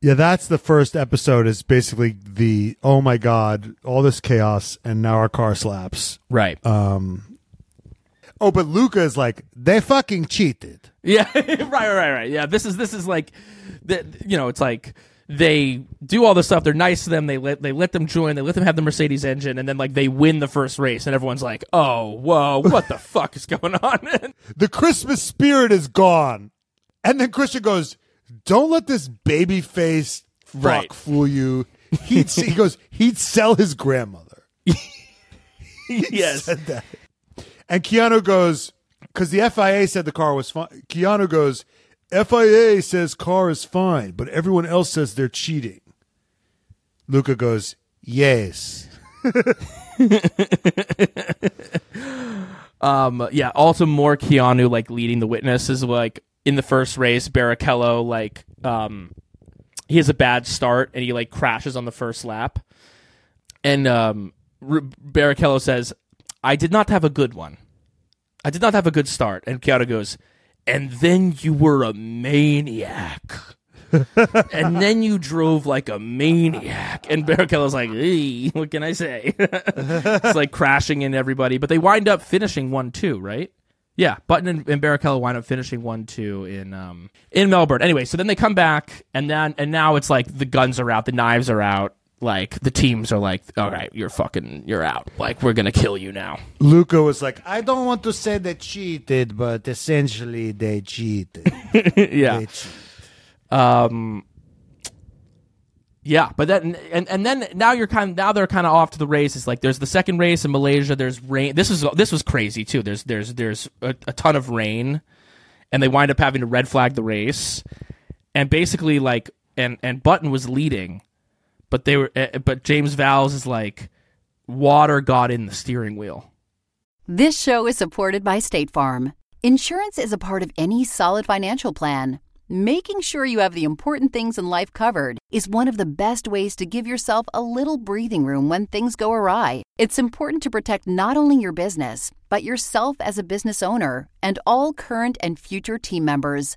Yeah, that's the first episode. Is basically the oh my god, all this chaos, and now our car slaps. right. Um. Oh, but Luca is like, they fucking cheated. Yeah, right, right, right. Yeah, this is this is like, the, you know, it's like they do all this stuff. They're nice to them. They let they let them join. They let them have the Mercedes engine, and then like they win the first race, and everyone's like, "Oh, whoa, what the fuck is going on?" The Christmas spirit is gone. And then Christian goes, don't let this baby face fuck Right. fool you. He'd, he goes, he'd sell his grandmother. yes, said that. And Keanu goes, because the FIA said the car was fine. Keanu goes, FIA says car is fine, but everyone else says they're cheating. Luca goes, yes. um, yeah. Also, more Keanu like leading the witnesses. Like in the first race, Barrichello like um, he has a bad start and he like crashes on the first lap, and um, R- Barrichello says, "I did not have a good one. I did not have a good start." And Keanu goes, "And then you were a maniac." and then you drove like a maniac. And Barrichello's like, "Hey, what can I say? it's like crashing in everybody. But they wind up finishing one two, right? Yeah, Button and, and Barrichello wind up finishing one two in um in Melbourne. Anyway, so then they come back and then and now it's like the guns are out, the knives are out. Like the teams are like, all right, you're fucking, you're out. Like we're gonna kill you now. Luca was like, I don't want to say they cheated, but essentially they cheated. yeah. They cheated. Um, yeah, but then and and then now you're kind of now they're kind of off to the races. Like there's the second race in Malaysia. There's rain. This is this was crazy too. There's there's there's a, a ton of rain, and they wind up having to red flag the race, and basically like and and Button was leading, but they were uh, but James Vowles is like water got in the steering wheel. This show is supported by State Farm. Insurance is a part of any solid financial plan. Making sure you have the important things in life covered is one of the best ways to give yourself a little breathing room when things go awry. It's important to protect not only your business, but yourself as a business owner and all current and future team members.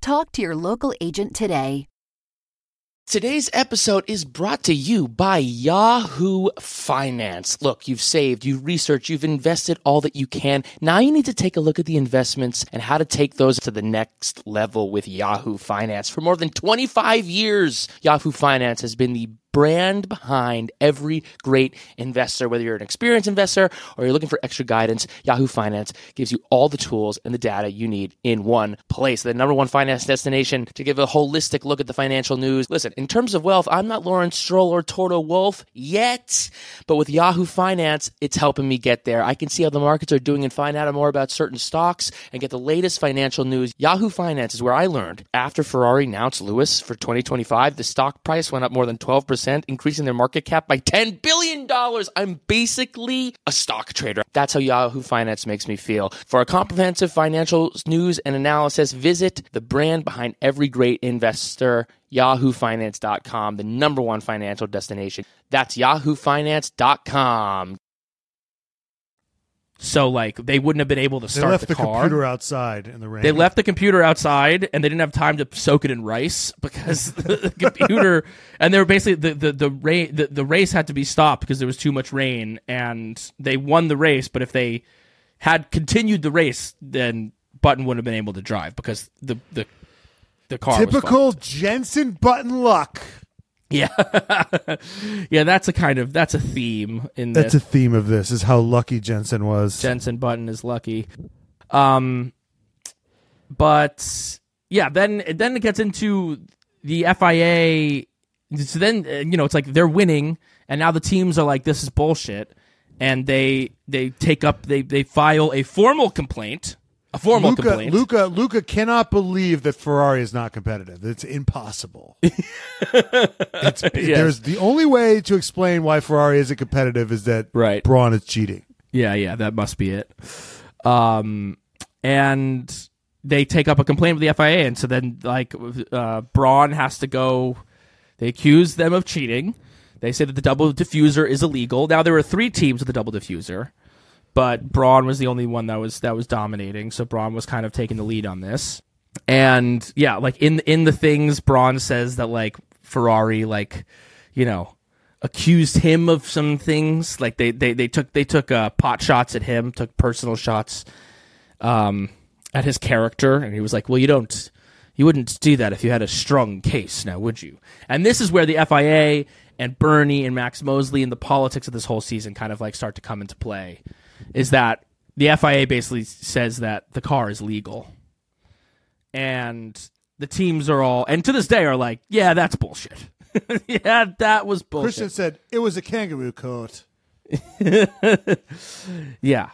Talk to your local agent today. Today's episode is brought to you by Yahoo Finance. Look, you've saved, you've researched, you've invested all that you can. Now you need to take a look at the investments and how to take those to the next level with Yahoo Finance. For more than 25 years, Yahoo Finance has been the brand behind every great investor. Whether you're an experienced investor or you're looking for extra guidance, Yahoo Finance gives you all the tools and the data you need in one place. The number one finance destination to give a holistic look at the financial news. Listen, in terms of wealth, I'm not Lawrence Stroll or Toto Wolff yet, but with Yahoo Finance, it's helping me get there. I can see how the markets are doing and find out more about certain stocks and get the latest financial news. Yahoo Finance is where I learned after Ferrari announced Lewis for 2025, the stock price went up more than 12%, increasing their market cap by $10 billion. I'm basically a stock trader. That's how Yahoo Finance makes me feel. For a comprehensive financial news and analysis, visit the brand behind every great investor, yahoofinance.com, the number one financial destination. That's yahoofinance.com. So like they wouldn't have been able to start the car. They left the, the, car. computer outside in the rain. They left the computer outside and they didn't have time to soak it in rice because the computer and they were basically the the the, ra- the the race had to be stopped because there was too much rain and they won the race but if they had continued the race then Button wouldn't have been able to drive because the the the car Typical. Jenson Button luck. Yeah yeah that's a kind of that's a theme in That's a theme of this. Is how lucky Jenson was. Jenson Button is lucky. Um, but yeah, then then it gets into the FIA. So then uh, you know it's like they're winning, and now the teams are like, "This is bullshit," and they they take up they they file a formal complaint, a formal Luca, complaint. Luca, Luca cannot believe that Ferrari is not competitive. It's impossible. it's, There's the only way to explain why Ferrari isn't competitive is that Right. Brawn is cheating. Yeah, yeah, that must be it. Um, and they take up a complaint with the FIA, and so then like uh, Brawn has to go. They accuse them of cheating. They say that the double diffuser is illegal. Now there were three teams with the double diffuser, but Brawn was the only one that was that was dominating. So Brawn was kind of taking the lead on this. And yeah, like in in the things, Brawn says that like Ferrari, like you know, accused him of some things. Like they they they took they took uh, pot shots at him, took personal shots um, at his character, and he was like, "Well, you don't, you wouldn't do that if you had a strong case, now would you?" And this is where the FIA and Bernie and Max Mosley and the politics of this whole season kind of like start to come into play. Is that the FIA basically says that the car is legal, and the teams are all, and to this day are like, "Yeah, that's bullshit." yeah, that was bullshit. Christian said it was a kangaroo coat. Yeah.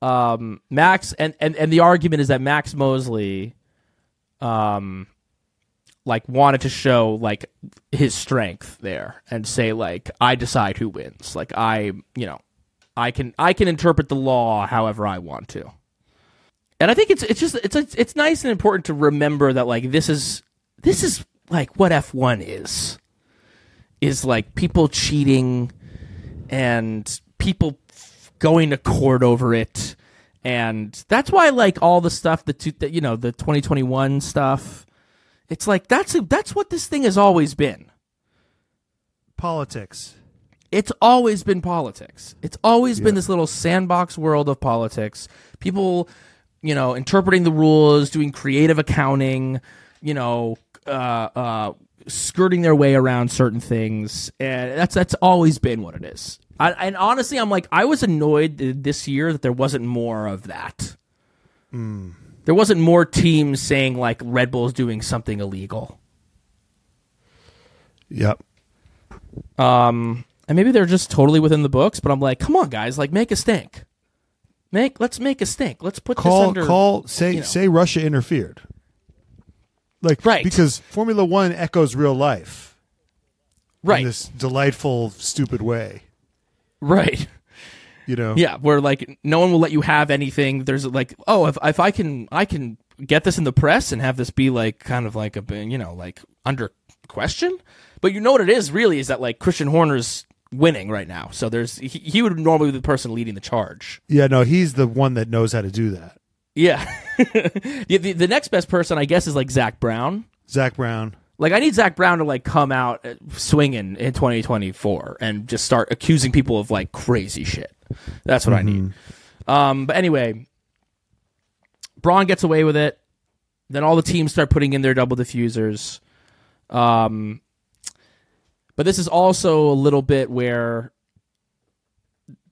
Um, Max and, and and the argument is that Max Mosley um like wanted to show like his strength there and say like I decide who wins. Like I, you know, I can I can interpret the law however I want to. And I think it's it's just it's it's, nice and important to remember that like this is this is like what F1 is. Is like people cheating and people going to court over it and that's why like all the stuff the two, that you know the 2021 stuff it's like that's that's what this thing has always been Politics. It's always been politics. It's always been this little sandbox world of politics. People you know interpreting the rules doing creative accounting you know uh uh skirting their way around certain things. And that's that's always been what it is. I, and honestly i'm like i was annoyed this year that there wasn't more of that. There wasn't more teams saying like red bull's doing something illegal. Yep. Um, and maybe they're just totally within the books, but I'm like, come on, guys, like make a stink. Make let's make a stink. Let's put this Call under. call say you know. say Russia interfered. Like Right. because Formula One echoes real life right, in this delightful, stupid way. right. You know. Yeah, where like no one will let you have anything. There's like, oh, if if I can, I can get this in the press and have this be like kind of like a you know like under question. But you know what it is really is that like Christian Horner's winning right now, so there's he, he would normally be the person leading the charge. Yeah. No, he's the one that knows how to do that. Yeah. the, the, the next best person, I guess, is like Zak Brown. Zak Brown. Like I need Zak Brown to like come out uh, swinging in 2024 and just start accusing people of like crazy shit. That's what I need. Um, but anyway, Brawn gets away with it. Then all the teams start putting in their double diffusers. Um, but this is also a little bit where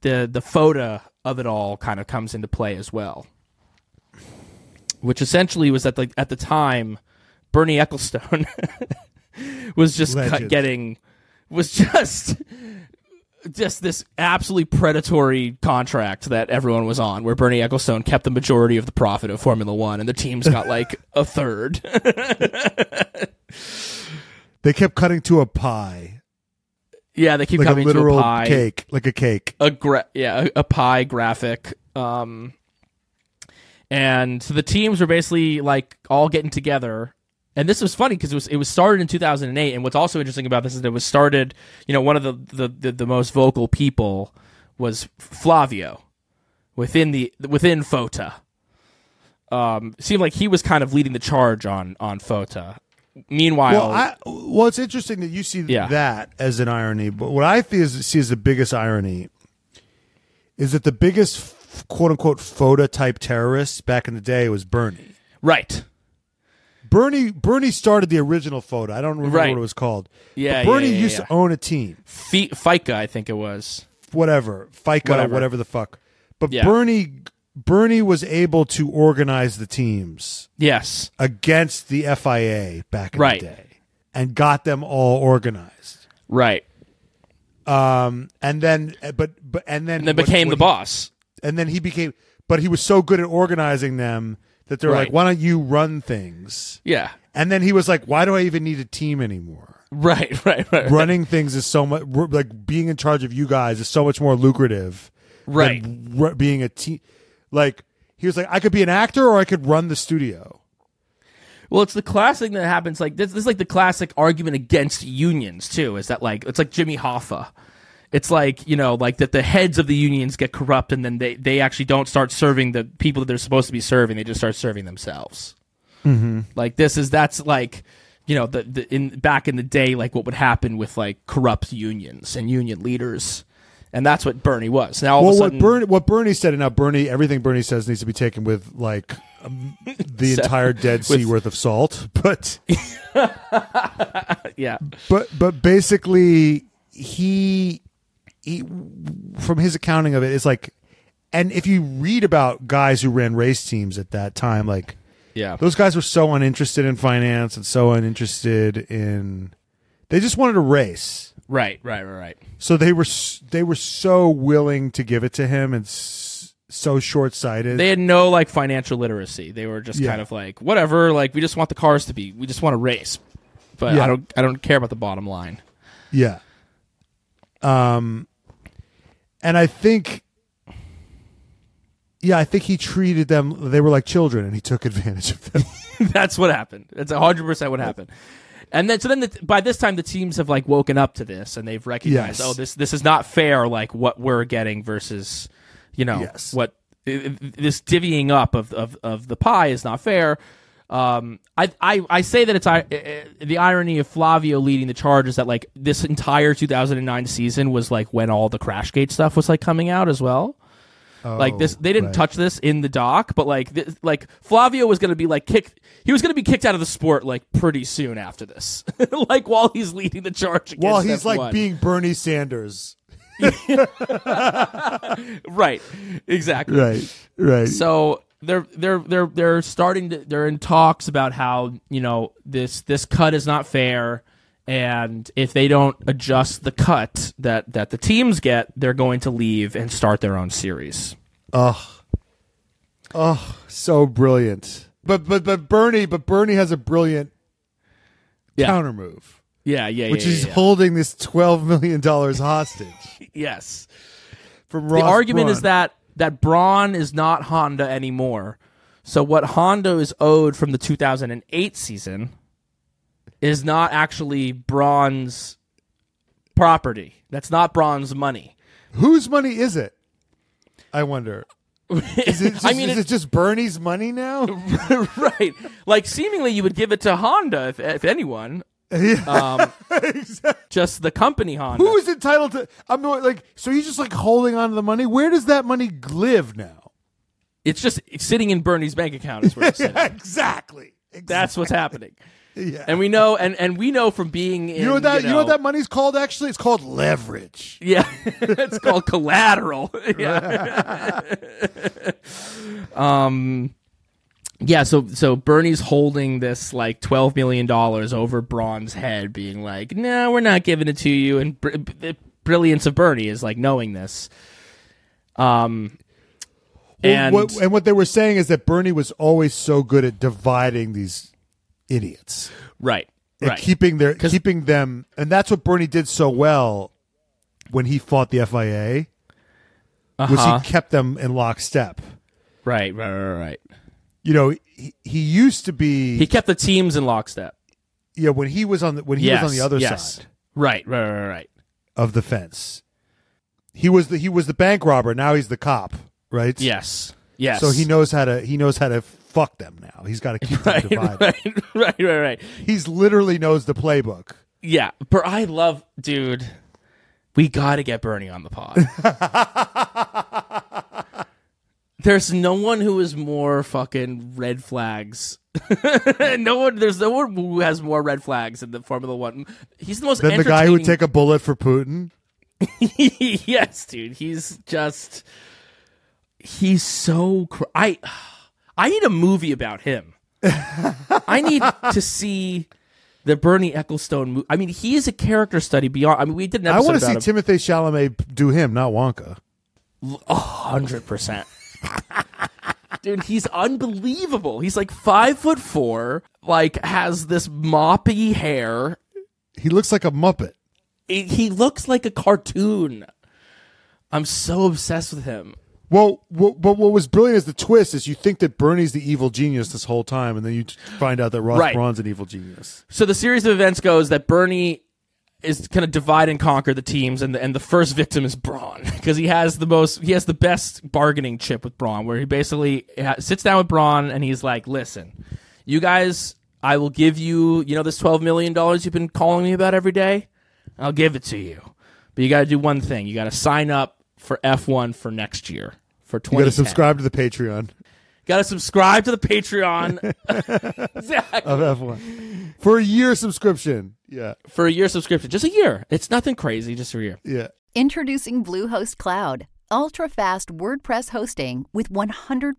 the the FOTA of it all kind of comes into play as well, which essentially was at the at the time Bernie Ecclestone was just cut, getting was just just this absolutely predatory contract that everyone was on, where Bernie Ecclestone kept the majority of the profit of Formula One, and the teams got like a third. They kept cutting to a pie, yeah, they keep like a coming to a pie, cake, like a cake. a gra- yeah, a, a pie graphic. Um, and so the teams were basically like all getting together. And this was funny because it was it was started in 2008. And what's also interesting about this is that it was started. You know, one of the the, the, the most vocal people was Flavio within the within FOTA. Um, seemed like he was kind of leading the charge on on FOTA. Meanwhile, Well, I, well, it's interesting that you see Yeah. that as an irony, but what I is, see as the biggest irony is that the biggest quote unquote FOTA type terrorist back in the day was Bernie. right? Bernie Bernie started the original FOTA. I don't remember Right. what it was called. Yeah, but Bernie yeah, yeah, used to own a team. Fi- FICA, I think it was. whatever FICA, Whatever. whatever, the fuck. But. Bernie Bernie was able to organize the teams Yes, against the FIA back in Right. the day and got them all organized. right. Um, and then, but but and then And then what- became what the he- boss. and then he became, but he was so good at organizing them that they're Right. like, "Why don't you run things?" Yeah. And then he was like, "Why do I even need a team anymore?" Right, right, right. Running things is so much like being in charge of you guys is so much more lucrative Right. than being a team. Like he was like, I could be an actor or I could run the studio. Well, it's the classic thing that happens. Like this, this is like the classic argument against unions too. Is that like it's like Jimmy Hoffa. It's like you know, like that the heads of the unions get corrupt, and then they they actually don't start serving the people that they're supposed to be serving. They just start serving themselves. Mm-hmm. Like this is that's like you know the, the in back in the day, like what would happen with like corrupt unions and union leaders, and that's what Bernie was. Now all well, of a what sudden, Bernie, what Bernie said, and now Bernie, everything Bernie says needs to be taken with like um, the So- entire Dead Sea with- worth of salt. But yeah, but but basically, he he from his accounting of it, it's like, and if you read about guys who ran race teams at that time, like yeah, those guys were so uninterested in finance and so uninterested in, they just wanted to race. Right, right, right, right. So they were they were so willing to give it to him and so short sighted. They had no like financial literacy. They were just Yeah. kind of like whatever. Like we just want the cars to be. We just want to race, but Yeah. I don't. I don't care about the bottom line. Yeah. Um, and I think, yeah, I think he treated them. They were like children, and he took advantage of them. That's what happened. That's hundred percent what happened. And then, so then, the, by this time, the teams have like woken up to this, and they've recognized, Yes. oh, this this is not fair. Like what we're getting versus, you know, Yes. what this divvying up of, of of the pie is not fair. Um, I, I I say that it's I- uh, the irony of Flavio leading the charge is that like this entire 2009 season was like when all the Crashgate stuff was like coming out as well. Like this, oh, they didn't right. touch this in the doc, but like this, like Flavio was going to be like kicked. He was going to be kicked out of the sport like pretty soon after this, like while he's leading the charge. Against While he's like F1. being Bernie Sanders. right, exactly. Right. Right. So they're they're they're they're starting to they're in talks about how you know this this cut is not fair, and if they don't adjust the cut that that the teams get, they're going to leave and start their own series. oh, oh, so brilliant. But but but Bernie, but Bernie has a brilliant Yeah, counter move, yeah, yeah, yeah. which yeah, is yeah. holding this twelve million dollars hostage yes. from the argument Brawn. is that that Brawn is not Honda anymore. So what Honda is owed from the 2008 season is not actually Brawn's property. That's not Brawn's money. whose money is it? I wonder. Is it just, I mean, is it- it just Bernie's money now? right. Like seemingly you would give it to Honda if, if anyone. Um, just the company Honda. Who is entitled to? I'm not, like, so he's just like holding on to the money. Where does that money live now? it's just sitting in Bernie's bank account is where it's sitting. exactly. That's what's happening. Yeah. And we know and, and we know from being in you know that? you You know, what that money's called? Actually, it's called leverage. Yeah, it's called collateral. yeah. um, yeah. So so Bernie's holding this like twelve million dollars over Brawn's head, being like, "No, we're not giving it to you." And br- the brilliance of Bernie is like knowing this. Um, Well, and what, and what they were saying is that Bernie was always so good at dividing these idiots, right, right, keeping their keeping them, and that's what Bernie did so well when he fought the FIA. Was Uh-huh. he kept them in lockstep? right, right, right, right. You know, he, he used to be. He kept the teams in lockstep. yeah, when he was on the when he yes, was on the other yes. side Right, right, right, right. of the fence, he was the he was the bank robber. Now he's the cop, right? Yes, yes. So he knows how to he knows how to fuck them now. He's got to keep them Right, divided. right, right, right, right. He's literally knows the playbook. Yeah, but I love, dude. We got to get Bernie on the pod. there's no one who is more fucking red flags. no one. There's no one who has more red flags in the Formula One. He's the most. Then the guy who would take a bullet for Putin. yes, dude. He's just. He's so. Cr- I. I need a movie about him. I need to see the Bernie Ecclestone movie. I mean, he is a character study beyond. I mean, we did an I want to see about Timothée Chalamet do him, not Wonka. hundred percent. Dude, he's unbelievable. He's like five foot four, like has this moppy hair. He looks like a muppet. He- he looks like a cartoon. I'm so obsessed with him. Well, what, but what was brilliant is the twist is you think that Bernie's the evil genius this whole time, and then you find out that Ross Right. Brawn's an evil genius. So the series of events goes that Bernie is going to divide and conquer the teams, and the, and the first victim is Brawn because he has the most, he has the best bargaining chip with Brawn, where he basically sits down with Brawn and he's like, "Listen, you guys, I will give you, you know, this twelve million dollars you've been calling me about every day. I'll give it to you, but you got to do one thing. You got to sign up for F one for next year for You twenty. got to subscribe to the Patreon Got to subscribe to the Patreon. exactly. of F1 for a year subscription. Yeah, for a year subscription, just a year. It's nothing crazy, just a year. yeah. Introducing Bluehost Cloud, ultra-fast WordPress hosting with 100%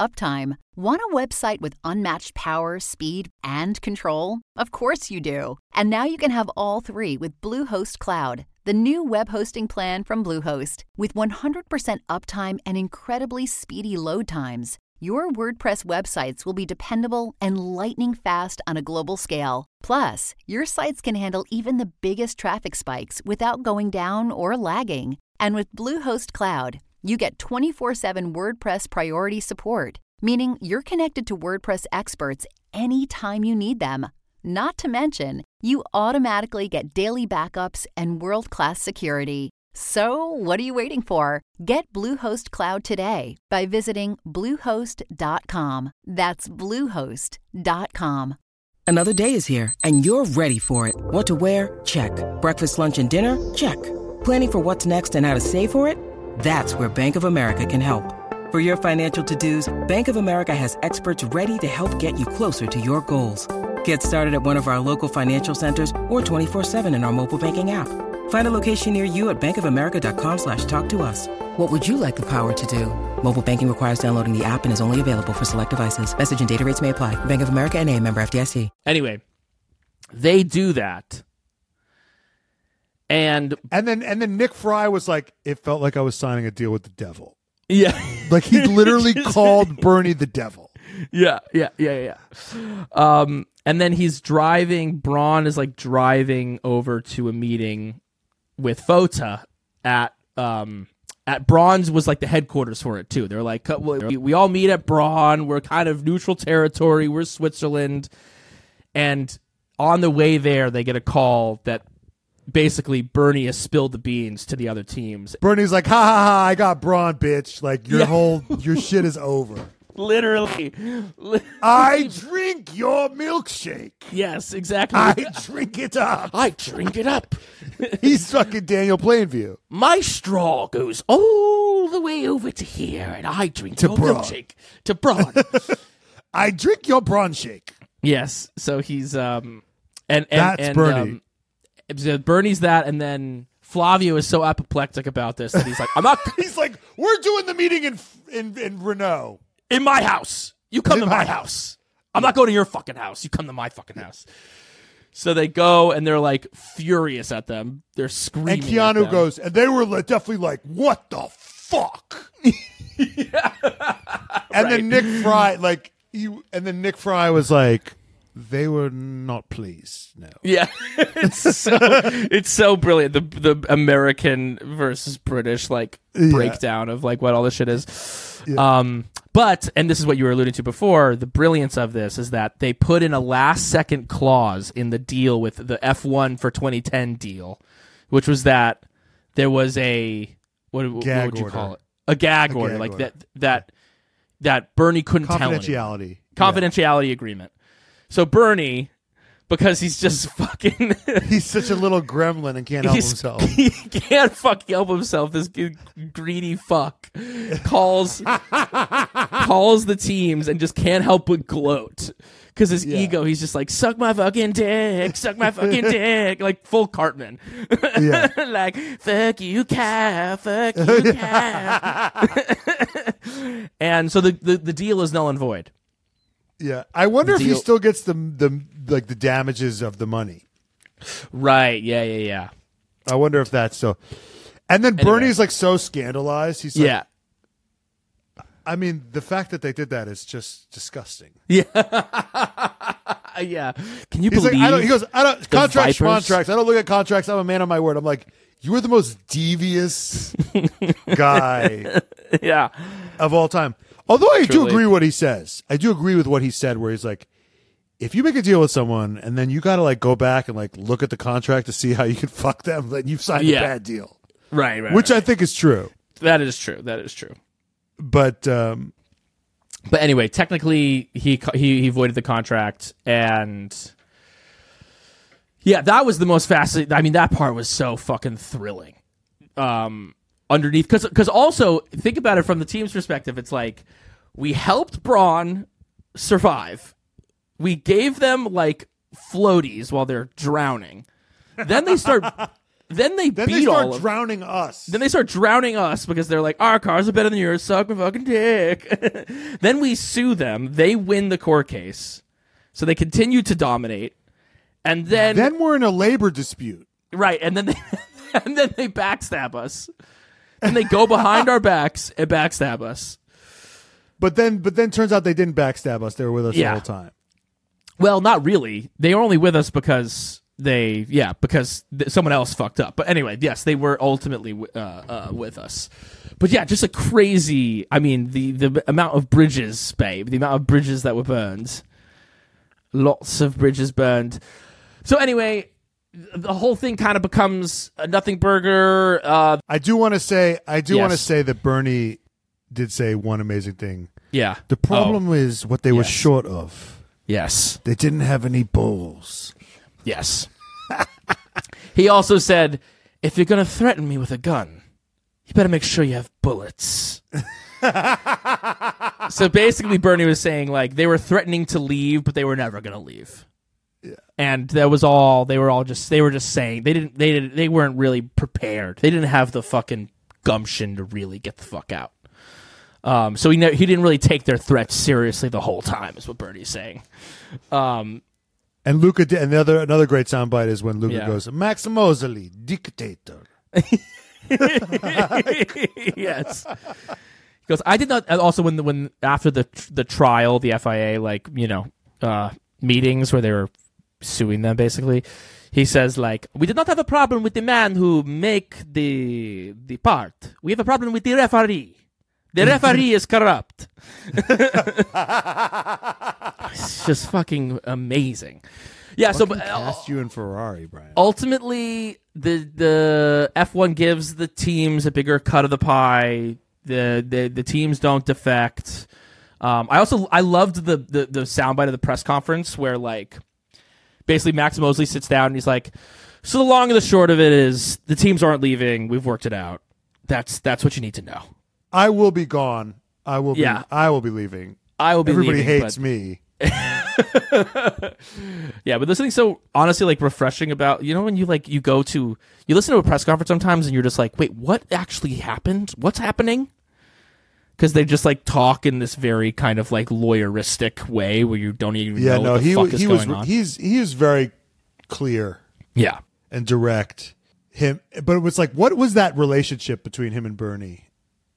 uptime. Want a website with unmatched power, speed, and control? Of course you do. And now you can have all three with Bluehost Cloud, the new web hosting plan from Bluehost. With 100% uptime and incredibly speedy load times, your WordPress websites will be dependable and lightning fast on a global scale. Plus, your sites can handle even the biggest traffic spikes without going down or lagging. And with Bluehost Cloud, you get 24 7 WordPress priority support, meaning you're connected to WordPress experts anytime you need them. Not to mention, you automatically get daily backups and world class security. So, what are you waiting for? Get Bluehost Cloud today by visiting Bluehost.com. That's Bluehost.com. Another day is here, and you're ready for it. What to wear? Check. Breakfast, lunch, and dinner? Check. Planning for what's next and how to save for it? That's where Bank of America can help. For your financial to dos, Bank of America has experts ready to help get you closer to your goals. Get started at one of our local financial centers or 24-7 in our mobile banking app. Find a location near you at bankofamerica.com slash talk to us. What would you like the power to do? Mobile banking requires downloading the app and is only available for select devices. Message and data rates may apply. Bank of America and a member FDIC. Anyway, they do that. And And then and then Nick Fry was like, it felt like I was signing a deal with the devil. yeah, Like he literally called Bernie the devil. yeah, yeah, yeah, yeah. Um, and then he's driving. Brawn is like driving over to a meeting with FOTA at um at Brawn's was like the headquarters for it too. They're like, "Cut- we, we all meet at Brawn. We're kind of neutral territory. We're Switzerland, and on the way there, they get a call that basically Bernie has spilled the beans to the other teams. Bernie's like, ha ha ha! I got Brawn, bitch. Like your Yeah. whole your shit is over. Literally, I drink your milkshake. yes, exactly. I drink it up. I drink it up. He's fucking Daniel Plainview. My straw goes all the way over to here, and I drink To your Brawn. milkshake to Brawn. I drink your Brawn shake. yes, so he's um, and and That's and, Bernie. Um, Bernie's that, and then Flavio is so apoplectic about this that he's like, "I'm not He's like, we're doing the meeting in in, in Renault. In my house. You come In to my my house. I'm not going to your fucking house. You come to my fucking house." So they go and they're like furious at them. They're screaming. And Keanu goes, and they were like, definitely like, what the fuck? yeah. And then Nick Fry, like, you, and then Nick Fry was like, they were not pleased. No. Yeah, it's so it's so brilliant. The the American versus British like Yeah. breakdown of like what all this shit is. Um, but and this is what you were alluding to before. The brilliance of this is that they put in a last second clause in the deal with the F one for 2010 deal, which was that there was a what, what would you order. call it? A gag A order, gag like order. that that that Bernie couldn't tell Confidentiality. confidentiality agreement. So Bernie, because he's just fucking. He's such a little gremlin and can't help he's, himself. he can't fucking help himself. This g- greedy fuck calls calls the teams and just can't help but gloat. Because his Yeah. ego, he's just like, suck my fucking dick, suck my fucking dick, like full Cartman. Yeah. like, fuck you, calf, fuck you, calf. and so the, the, the deal is null and void. Yeah. I wonder if he Deal- still gets the, the, like, the damages of the money. Right. Yeah, yeah, yeah. I wonder if that's so. And then Anyway. Bernie's like so scandalized. He's like, Yeah. I mean, the fact that they did that is just disgusting. Yeah. yeah. Can you He's believe? like, I don't, he goes, I don't, contracts, contracts. I don't look at contracts. I'm a man of my word. I'm like, you are the most devious guy yeah. of all time. Although I do agree with what he says. I do agree with what he said, where he's like, if you make a deal with someone and then you got to like go back and like look at the contract to see how you can fuck them, then you've signed Yeah. a bad deal, Right. Right. which I think is true. that is true. That is true. But um, But anyway, technically, he co- he he voided the contract, and yeah, that was the most fascinating. I mean, that part was so fucking thrilling. Um, underneath, because because also think about it from the team's perspective. It's like we helped Brawn survive. We gave them like floaties while they're drowning. Then they start. then they then beat they all start of drowning us. then they start drowning us because they're like, our cars are better than yours. Suck my fucking dick. then we sue them. They win the court case. So they continue to dominate. And then, then we're in a labor dispute. right, and then they and then they backstab us. And they go behind our backs and backstab us. But then, but then turns out they didn't backstab us. They were with us Yeah. the whole time. Well, not really. They were only with us because they, yeah, because th- someone else fucked up. But anyway, yes, they were ultimately wi- uh, uh, with us. But yeah, just a crazy. I mean, the the amount of bridges, babe, the amount of bridges that were burned. Lots of bridges burned. So anyway, the whole thing kind of becomes a nothing burger. Uh, I do want to say, I do Yes. want to say that Bernie did say one amazing thing. yeah. The problem is what they were short of. Yes. They didn't have any bowls. Yes. he also said, if you're going to threaten me with a gun, you better make sure you have bullets. so basically, Bernie was saying, like, they were threatening to leave, but they were never going to leave. And that was all. They were all just. They were just saying they didn't. They didn't. They weren't really prepared. They didn't have the fucking gumption to really get the fuck out. Um, so he ne- he didn't really take their threats seriously the whole time. Is what Bernie's saying. Um, And Luca did another another great soundbite is when Luca Yeah. goes, Max Mosley, dictator. yes. He goes. I did not. and Also, when the, when after the the trial, the FIA like you know uh, meetings where they were suing them basically. He says like we did not have a problem with the man who make the the part. We have a problem with the referee. The referee is corrupt. it's just fucking amazing. Yeah, so but, uh, cast you in Ferrari, Brian. ultimately the the F1 gives the teams a bigger cut of the pie. The the, the teams don't defect. Um, I also I loved the, the the soundbite of the press conference where like basically Max Mosley sits down and he's like, "So the long and the short of it is the teams aren't leaving. We've worked it out. That's that's what you need to know. I will be gone. I will. Yeah. Be, I will be leaving. I will be Everybody leaving, hates but- me. Yeah, but there's something so honestly like refreshing about you know when you like you go to you listen to a press conference sometimes and you're just like, wait, what actually happened? What's happening? Because they just like talk in this very kind of like lawyeristic way where you don't even Yeah, know no, what the he fuck is he going was on. he's he was very clear yeah, and direct. Him, but it was like, what was that relationship between him and Bernie?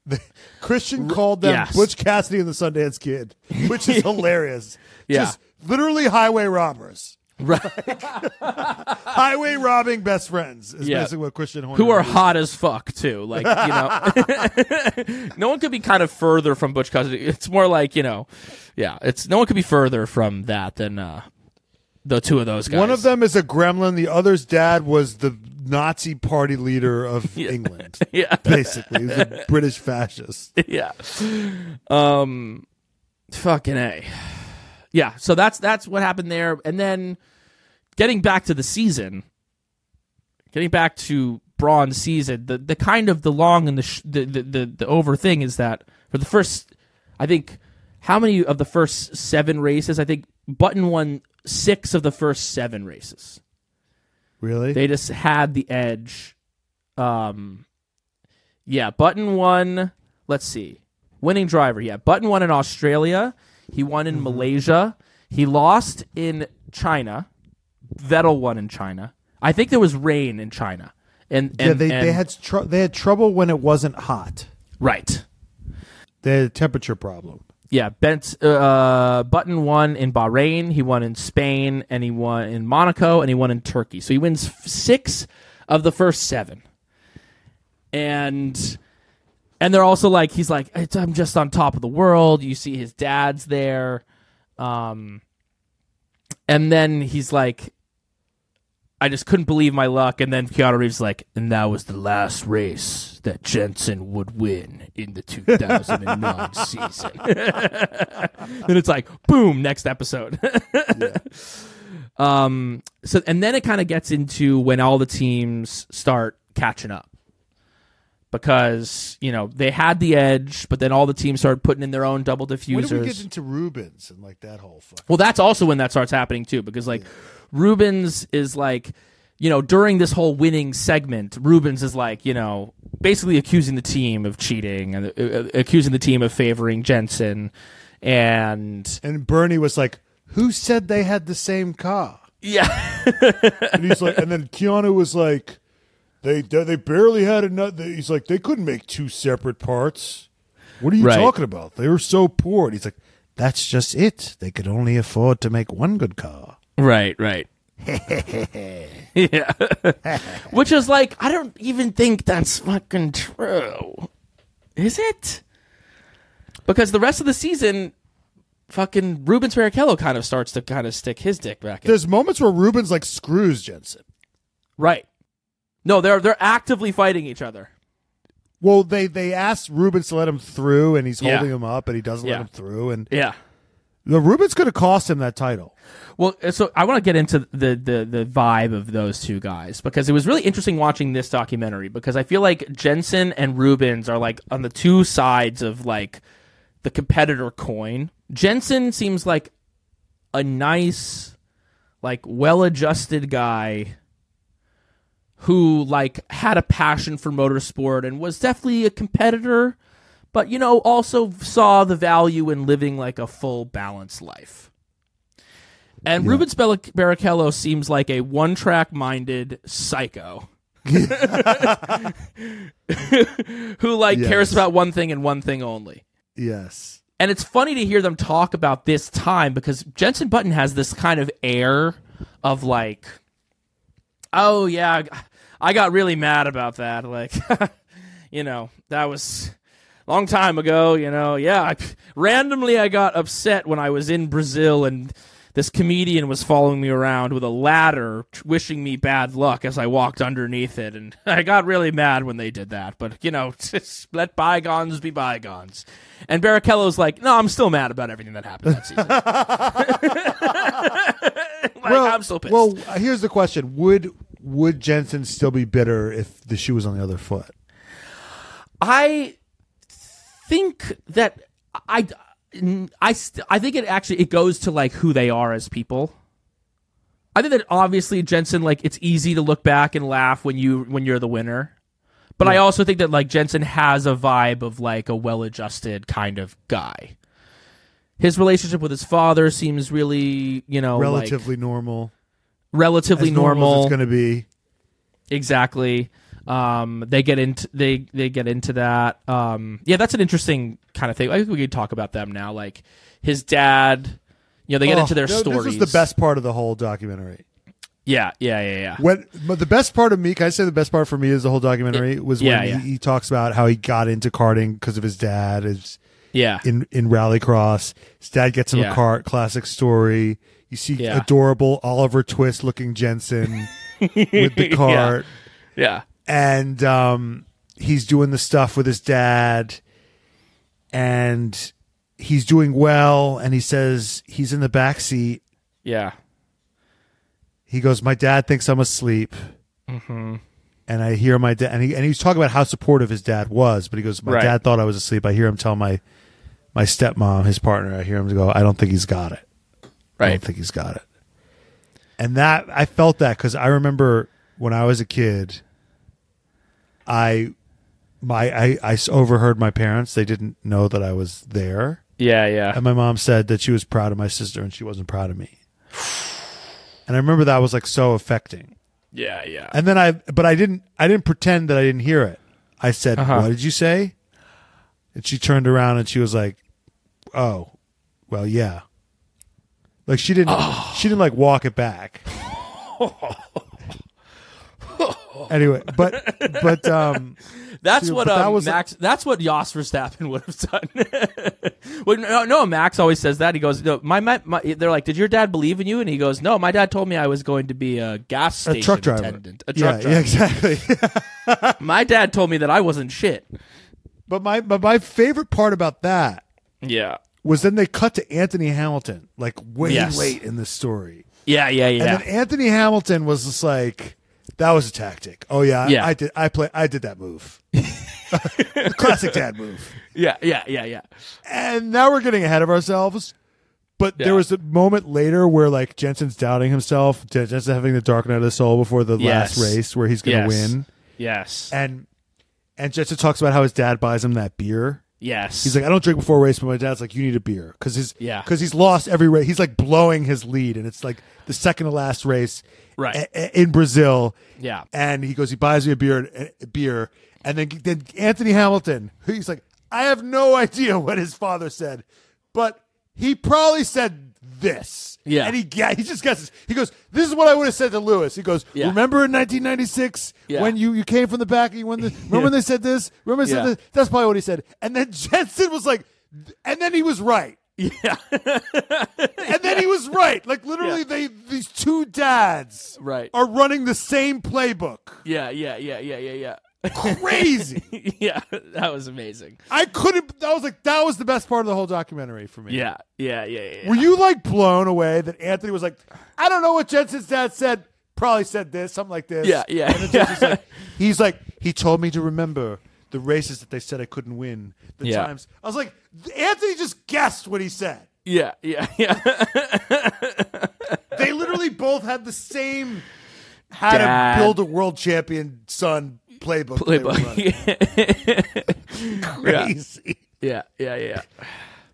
Christian called them yes. Butch Cassidy and the Sundance Kid, which is hilarious. Yeah. Just literally highway robbers. right. Highway robbing best friends is Yeah. basically what Christian Horner Who are is. hot as fuck too. Like you know, no one could be kind of further from Butch Cassidy. It's more like you know, yeah. It's no one could be further from that than uh, the two of those guys. One of them is a gremlin. The other's dad was the Nazi party leader of England. yeah. Basically, he's a British fascist. yeah. Um fucking A. Yeah, so that's that's what happened there. And then getting back to the season, getting back to Brawn's season, the the kind of the long and the sh- the, the the the over thing is that for the first I think how many of the first 7 races? I think Button won 6 of the first 7 races. Really? They just had the edge. Um, yeah, Button won. Let's see, winning driver. Yeah, Button won in Australia. He won Mm-hmm. in Malaysia. He lost in China. Vettel won in China. I think there was rain in China. And, and yeah, they, and- they had tr- they had trouble when it wasn't hot. right. They had a temperature problem. Yeah, Bent uh, Button won in Bahrain. He won in Spain, and he won in Monaco, and he won in Turkey. So he wins f- six of the first seven. And and they're also like he's like I'm just on top of the world. You see his dad's there, um, and then he's like, I just couldn't believe my luck. And then Keanu Reeves is like, and that was the last race that Jenson would win in the 2009 season. then it's like, boom, next episode. Um, so and then it kind of gets into when all the teams start catching up. Because, you know, they had the edge, but then all the teams started putting in their own double diffusers. When did we get into Rubens and like that whole fuck? Well, that's also when that starts happening too, because like Rubens is like, you know, during this whole winning segment, Rubens is like, you know, basically accusing the team of cheating and uh, uh, accusing the team of favoring Jenson, and And Bernie was like, "Who said they had the same car?" yeah, And he's like, and then Keanu was like, "They they barely had enough." He's like, "They couldn't make two separate parts." What are you Right. talking about? They were so poor. And he's like, "That's just it. They could only afford to make one good car." Right, right. yeah, which is like, I don't even think that's fucking true, is it? Because the rest of the season, fucking Rubens Barrichello kind of starts to kind of stick his dick back in. There's moments where Rubens like screws Jenson. Right. No, they're they're actively fighting each other. Well, they they asked Rubens to let him through, and he's Yeah. holding him up, and he doesn't Yeah. let him through, and Yeah. The Rubens could have cost him that title. Well, uh, so I want to get into the, the the vibe of those two guys because it was really interesting watching this documentary because I feel like Jenson and Rubens are like on the two sides of like the competitor coin. Jenson seems like a nice, like well-adjusted guy who like had a passion for motorsport and was definitely a competitor, but you know also saw the value in living like a full balanced life. And Rubens Bel- Barrichello seems like a one-track minded psycho. who like cares about one thing and one thing only. Yes, And it's funny to hear them talk about this time because Jenson Button has this kind of air of like, oh yeah, I got really mad about that. Like, you know, that was long time ago. You know, yeah, I, randomly I got upset when I was in Brazil and this comedian was following me around with a ladder, wishing me bad luck as I walked underneath it, and I got really mad when they did that. But you know, let bygones be bygones. And Barrichello's like, no, I'm still mad about everything that happened that season. like, I'm still pissed. Well, here's the question: Would would Jenson still be bitter if the shoe was on the other foot? I think that I I st- I think it actually it goes to like who they are as people. I think that obviously Jenson like it's easy to look back and laugh when you when you're the winner. But I also think that like Jenson has a vibe of like a well-adjusted kind of guy. His relationship with his father seems really, you know, like, Relatively normal. relatively normal, normal. it's going to be. Exactly. Um, they get into they they get into that. Um, yeah, that's an interesting kind of thing. I think we could talk about them now. Like his dad, you know, they get Oh, into their th- stories. This was the best part of the whole documentary. Yeah, yeah, yeah, yeah. When but the best part of me, can I say the best part for me is the whole documentary was yeah, when yeah. He, he talks about how he got into karting because of his dad. Is Yeah, in in rallycross, his dad gets him Yeah. a cart. Classic story. You see adorable Oliver Twist looking Jenson with the cart. yeah, and um, he's doing the stuff with his dad, and he's doing well. And he says he's in the back seat. yeah, He goes, "My dad thinks I'm asleep," Mm-hmm. and I hear my dad, and he and he's talking about how supportive his dad was. But he goes, "My Right. dad thought I was asleep." I hear him tell my my stepmom, his partner, I hear him go, "I don't think he's got it. I don't think he's got it." And that I felt that because I remember when I was a kid, I my I, I overheard my parents. They didn't know that I was there, Yeah, yeah, and my mom said that she was proud of my sister and she wasn't proud of me. And I remember that was like so affecting. yeah, yeah. And then I, but I didn't, I didn't pretend that I didn't hear it. I said, Uh-huh. "What did you say?" And she turned around and she was like, "Oh, well, yeah." Like she didn't, she didn't like walk it back. anyway, but but um, That's Dude, what but that um, was- Max. That's what Jos Verstappen would have done. well, no, no, Max always says that. He goes, no, my, my, my. They're like, did your dad believe in you? And he goes, no, my dad told me I was going to be a gas a truck driver, attendant, a yeah, truck driver. yeah, exactly. My dad told me that I wasn't shit. but my but my favorite part about that Yeah, was then they cut to Anthony Hamilton, like way Yes. late in the story. yeah, yeah, yeah. And then Anthony Hamilton was just like, "That was a tactic." Oh yeah, Yeah. I did. I play. I did that move. Classic dad move. yeah, yeah, yeah, yeah. And now we're getting ahead of ourselves. But Yeah. there was a moment later where like Jenson's doubting himself, Jen- Jenson having the dark night of the soul before the Yes. last race where he's going to Yes. win, Yes, and and Jenson talks about how his dad buys him that beer. yes. He's like, I don't drink before a race, but my dad's like, you need a beer because his Yeah. because he's lost every race. He's like blowing his lead, and it's like the second to last race, Right. a- in Brazil. Yeah. and he goes, he buys me a beer, a beer, and then then Anthony Hamilton, he's like, I have no idea what his father said, but he probably said this. Yeah. and he yeah, he just guesses. He goes, "This is what I would have said to Lewis." He goes, Yeah. "Remember in 1996 Yeah. when you you came from the back and you won the remember when they said this? Remember they said this? That's probably what he said." And then Jenson was like, and then he was right. Yeah, And then he was right. Like literally, Yeah. they these two dads Right. are running the same playbook. yeah, yeah, yeah, yeah, yeah, yeah. Crazy. yeah, that was amazing. I couldn't. I was like, that was the best part of the whole documentary for me. Yeah, yeah, yeah, yeah. yeah. Were you like blown away that Anthony was like, I don't know what Jenson's dad said. Probably said this, something like this. Yeah, yeah, Jenson's like, he's like, he told me to remember the races that they said I couldn't win. The Yeah. times I was like, Anthony just guessed what he said. Yeah, yeah, yeah. They literally both had the same how Dad. to build a world champion son playbook. they were running. Playbook. yeah. Crazy. yeah, yeah, yeah.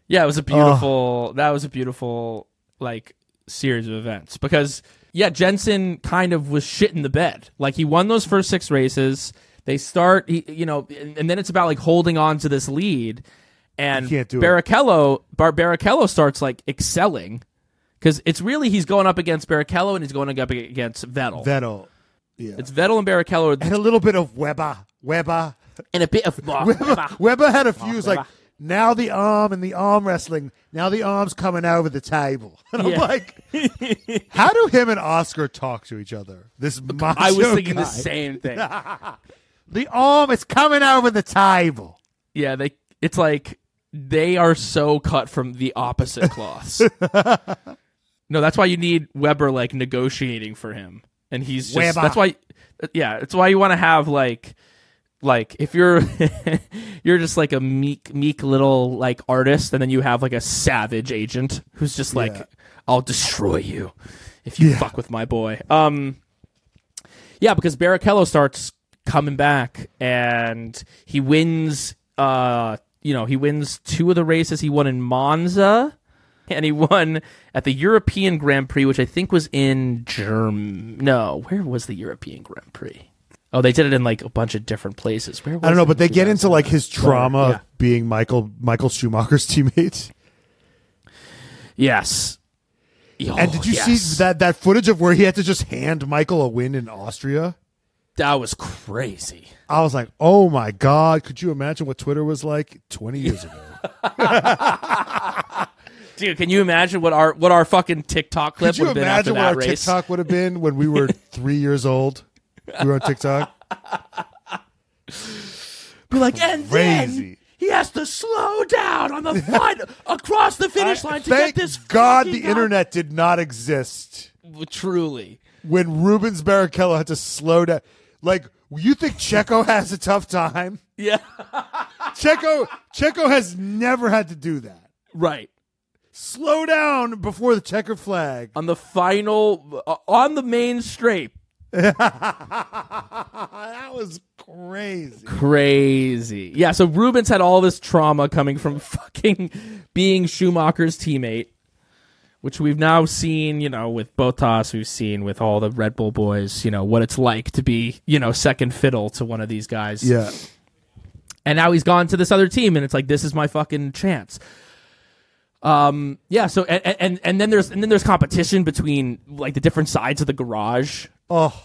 Yeah, it was a beautiful. That was a beautiful like series of events because yeah, Jenson kind of was shit in the bed. Like he won those first six races. They start, he, you know, and, and then it's about like holding on to this lead. And You can't do it. Barrichello, Bar- Barrichello starts like excelling because it's really he's going up against Barrichello and he's going up against Vettel. Vettel. Yeah. it's Vettel and Barrichello and a little bit of Webber. Webber. and a bit of Webber, Webber had a few. He like, now the arm and the arm wrestling. Now the arm's coming over the table. And Yeah. I'm like, how do him and Oscar talk to each other? This macho I was thinking guy. the same thing. The arm is coming over the table. Yeah, they. It's like they are so cut from the opposite cloths. no, that's why you need Webber like negotiating for him, and he's just. Webber. That's why. Yeah, it's why you want to have like, like if you're you're just like a meek meek little like artist, and then you have like a savage agent who's just like, Yeah. I'll destroy you if you Yeah. fuck with my boy. Um. Yeah, because Barrichello starts coming back and he wins uh you know, he wins two of the races. He won in Monza and he won at the European Grand Prix, which I think was in Germ No, where was the European Grand Prix? Oh, they did it in like a bunch of different places. Where was I don't know, but they get into like his 2000? trauma Yeah. of being Michael Michael Schumacher's teammate. Yes. Oh, and did you yes. see that that footage of where he had to just hand Michael a win in Austria? That was crazy. I was like, "Oh my god, could you imagine what Twitter was like 20 years ago?" Dude, can you imagine what our what our fucking TikTok clip would have been after what that our race? TikTok would have been when we were 3 years old? We were on TikTok. Be like, and then he has to slow down on the fight across the finish line to get this. God the fucking internet did not exist. Truly, when Rubens Barrichello had to slow down. Like, you think Checo has a tough time? yeah, Checo Checo has never had to do that. right. Slow down before the checker flag. On the final, uh, on the main straight, that was crazy. crazy. Yeah, so Rubens had all this trauma coming from fucking being Schumacher's teammate, which we've now seen, you know, with Bottas, we've seen with all the Red Bull boys, you know, what it's like to be, you know, second fiddle to one of these guys. Yeah. and now he's gone to this other team and it's like this is my fucking chance um yeah so and and, and then there's and then there's competition between like the different sides of the garage Oh,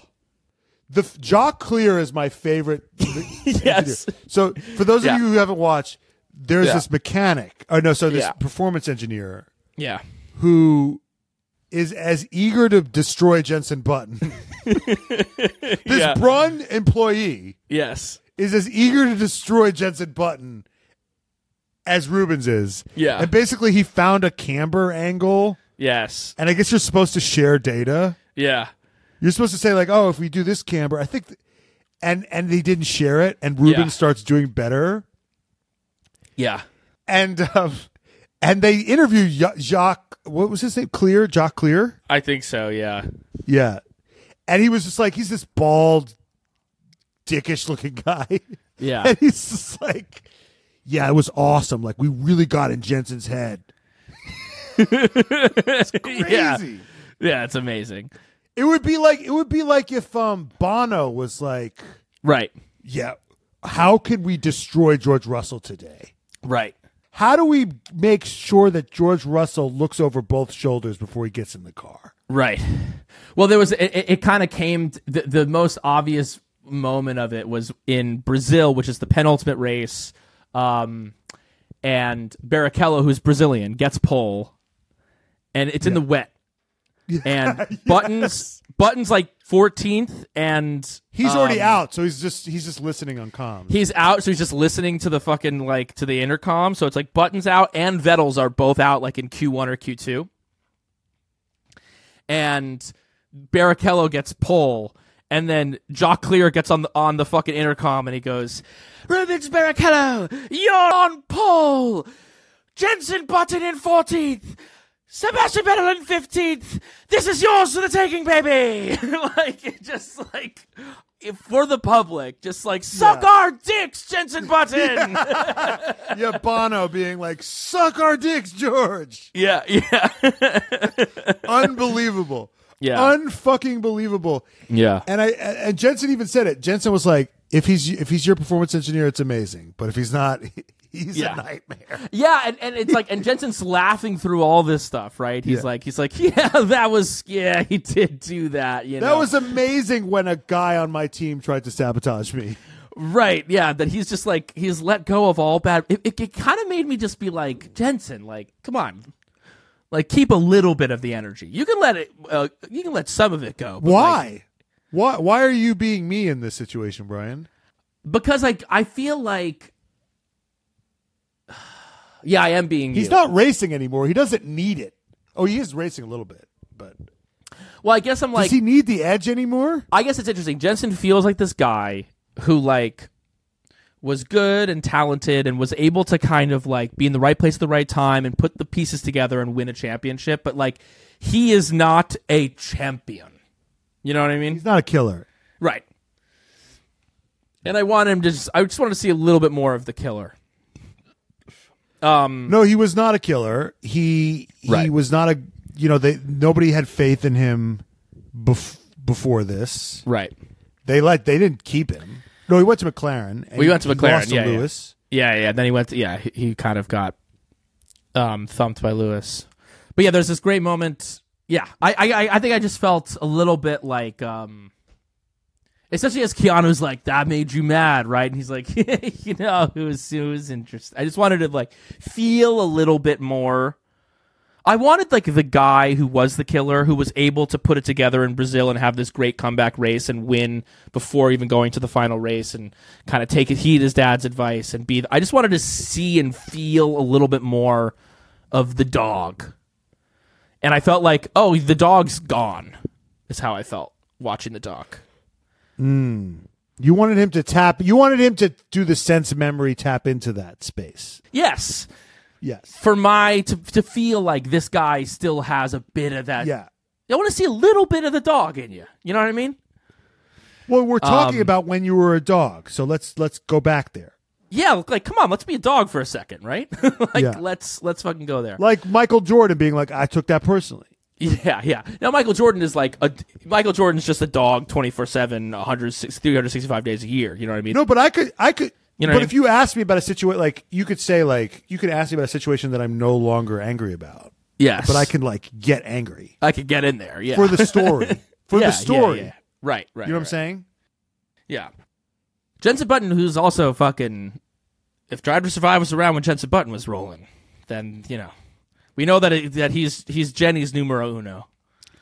the f- Jock Clear is my favorite. Yes. So for those Yeah. of you who haven't watched, there's Yeah. this mechanic. Oh no, so this Yeah. performance engineer yeah who is as eager to destroy Jenson Button. this Yeah. Brawn employee yes is as eager to destroy Jenson Button as Rubens is. Yeah. And basically he found a camber angle yes and I guess you're supposed to share data. yeah You're supposed to say like, "Oh, if we do this camber, I think," th- and and they didn't share it, and Ruben Yeah. starts doing better, yeah and um, and they interview Ja- Jacques. What was his name? Clear, Jock Clear. i think so yeah Yeah, and he was just like, he's this bald, dickish looking guy, yeah and he's just like, "Yeah, it was awesome. Like we really got in Jenson's head. it's Crazy." yeah yeah it's amazing It would be like it would be like if um Bono was like. right Yeah. How can we destroy George Russell today? right How do we make sure that George Russell looks over both shoulders before he gets in the car? Right. Well, there was it. It, kind of came. t- The, the most obvious moment of it was in Brazil, which is the penultimate race. Um, and Barrichello, who's Brazilian, gets pole, and it's in the wet. And buttons, buttons like fourteenth, and He's already um, out, so he's just he's just listening on comms. He's out, so he's just listening to the fucking like to the intercom. So it's like Buttons out and Vettels are both out, like in Q one or Q two. And Barrichello gets pole, and then Jock Clear gets on the on the fucking intercom, and he goes, "Rubens Barrichello, you're on pole. Jenson Button in fourteenth." Sebastian Vettel in fifteenth. This is yours for the taking, baby. like it just like if- for the public, just like suck Yeah. our dicks, Jenson Button. yeah, Bono being like, "Suck our dicks, George." yeah, yeah, Unbelievable. Yeah. Unfucking believable. yeah. And I and Jenson even said it. Jenson was like, "If he's if he's your performance engineer, it's amazing. But if he's not, he's Yeah. a nightmare." Yeah, and, and it's like and Jenson's laughing through all this stuff, right? He's Yeah. like he's like, Yeah, that was yeah, he did do that, you know. That was amazing when a guy on my team tried to sabotage me. Right, yeah, that he's just like he's let go of all bad. It, it, it kind of made me just be like Jenson, like, come on, like keep a little bit of the energy. You can let it, uh, you can let some of it go. but, like, Why? Why? Why are you being me in this situation, Brian? because like I feel like, yeah, I am being. He's you. not racing anymore. He doesn't need it. Oh, he is racing a little bit, but Well, I guess I'm like. does he need the edge anymore? I guess it's interesting. Jenson feels like this guy who like was good and talented and was able to kind of like be in the right place at the right time and put the pieces together and win a championship, but like he is not a champion. You know what I mean? He's not a killer. Right. And I want him to just I just wanted to see a little bit more of the killer. Um No, he was not a killer. He he Right. was not a. You know, they nobody had faith in him bef- before this. right. They let they didn't keep him. No, he went to McLaren. And he- went to McLaren, to yeah, yeah. Lewis. Yeah, yeah. Then he went. To, yeah, he, he kind of got um, thumped by Lewis. But yeah, there's this great moment. Yeah, I, I, I- I think I just felt a little bit like, um, especially as Keanu's like, "That made you mad, right?" And he's like, "You know, it was it was interesting." I just wanted to like feel a little bit more. I wanted like the guy who was the killer, who was able to put it together in Brazil and have this great comeback race and win before even going to the final race and kind of take heed his dad's advice and be. I just wanted to see and feel a little bit more of the dog, and I felt like, oh, the dog's gone. Is how I felt watching the dog. You wanted him to tap. You wanted him to do the sense memory tap into that space. Yes, Yes. for my to to feel like this guy still has a bit of that. Yeah. I want to see a little bit of the dog in you. You know what I mean? Well, we're talking Um, about when you were a dog, so let's let's go back there. Yeah, like come on, let's be a dog for a second, right? like Yeah. let's let's fucking go there. Like Michael Jordan being like, "I took that personally." Yeah, yeah. Now Michael Jordan is like a Michael Jordan's just a dog 24/7 365 days a year, you know what I mean? No, but I could, I could. You know but I if you asked me about a situation, like you could say, like you could ask me about a situation that I'm no longer angry about, yes. but I can like get angry I could get in there, yeah. for the story, for Yeah, the story. yeah, yeah. Right, right. You know what I'm saying? Yeah. Jenson Button who's also fucking if Drive to Survive was around when Jenson Button was rolling, then, you know, we know that it, that he's he's Jenny's numero uno.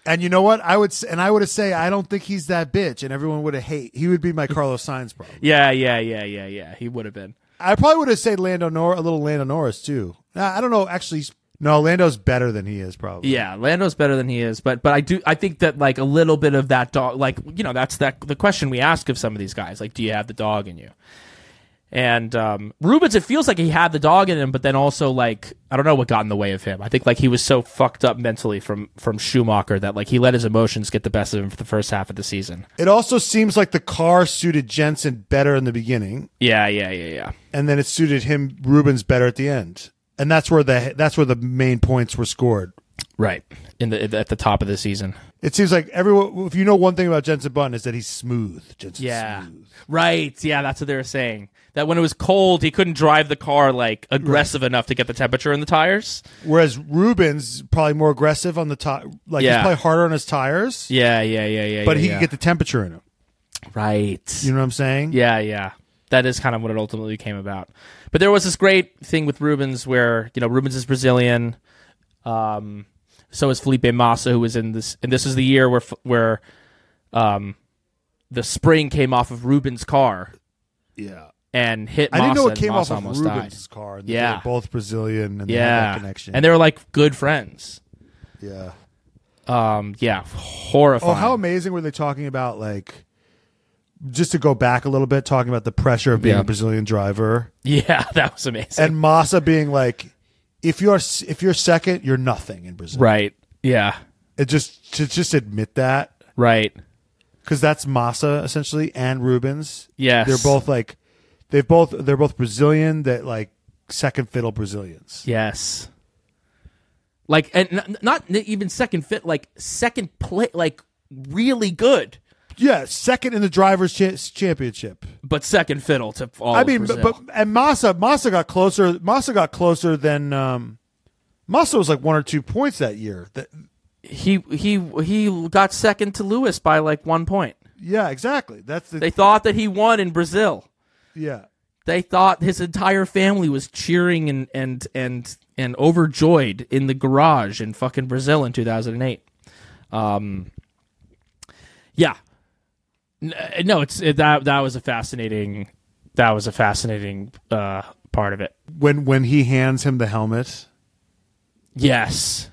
And you know what? I would, s- and I would have say, I don't think he's that bitch, and everyone would have hate. He would be my Carlos Sainz, probably. Yeah, yeah, yeah, yeah, yeah. He would have been. I probably would have said Lando Nor, a little Lando Norris too. Nah, I don't know. Actually, no, Lando's better than he is, probably. Yeah, Lando's better than he is, but but I do I think that like a little bit of that dog, like you know, that's that the question we ask of some of these guys, like, do you have the dog in you? And um, Rubens, it feels like he had the dog in him, but then also like I don't know what got in the way of him. I think like he was so fucked up mentally from from Schumacher that like he let his emotions get the best of him for the first half of the season. It also seems like the car suited Jenson better in the beginning, Yeah, yeah, yeah, yeah. and then it suited him Rubens better at the end, and that's where the that's where the main points were scored. Right in the at the top of the season. It seems like everyone. If you know one thing about Jenson Button is that he's smooth. Jenson's Yeah. smooth. Right. Yeah, that's what they were saying. That when it was cold, he couldn't drive the car like aggressive enough to get the temperature in the tires. Whereas Rubens probably more aggressive on the top. Like Yeah. he's probably harder on his tires, Yeah, yeah, yeah, yeah. but yeah, he yeah. can get the temperature in him. right. You know what I'm saying? Yeah, yeah. That is kind of what it ultimately came about. But there was this great thing with Rubens where, you know, Rubens is Brazilian. Um, so is Felipe Massa, who was in this, and this is the year where, where, um, the spring came off of Rubens' car Yeah. and hit I didn't know it came Massa off of Rubens' died. car. and Yeah. Both Brazilian and they had Yeah. connection. And they were like good friends. yeah. Um, yeah, horrifying. Oh, how amazing were they talking about like just to go back a little bit, talking about the pressure of being Yeah. a Brazilian driver yeah, that was amazing. and Massa being like, if you're if you're second, you're nothing in Brazil. right. Yeah. It just to just admit that Right. because that's Massa essentially and Rubens. Yes. they're both like they've both they're both Brazilian that like second fiddle Brazilians. Yes. Like and n- not even second fit, like second play, like really good, Yeah, second in the drivers' cha- championship. but second fiddle to all. I of mean, but, but and Massa Massa got closer. Massa got closer than um, Massa was like one or two points that year. That he he he got second to Lewis by like one point. yeah, exactly. That's the They thought that he won in Brazil. Yeah. They thought his entire family was cheering and and and and overjoyed in the garage in fucking Brazil in 2008. Um, yeah, no, it's it, that that was a fascinating that was a fascinating uh, part of it. When when he hands him the helmet Yes,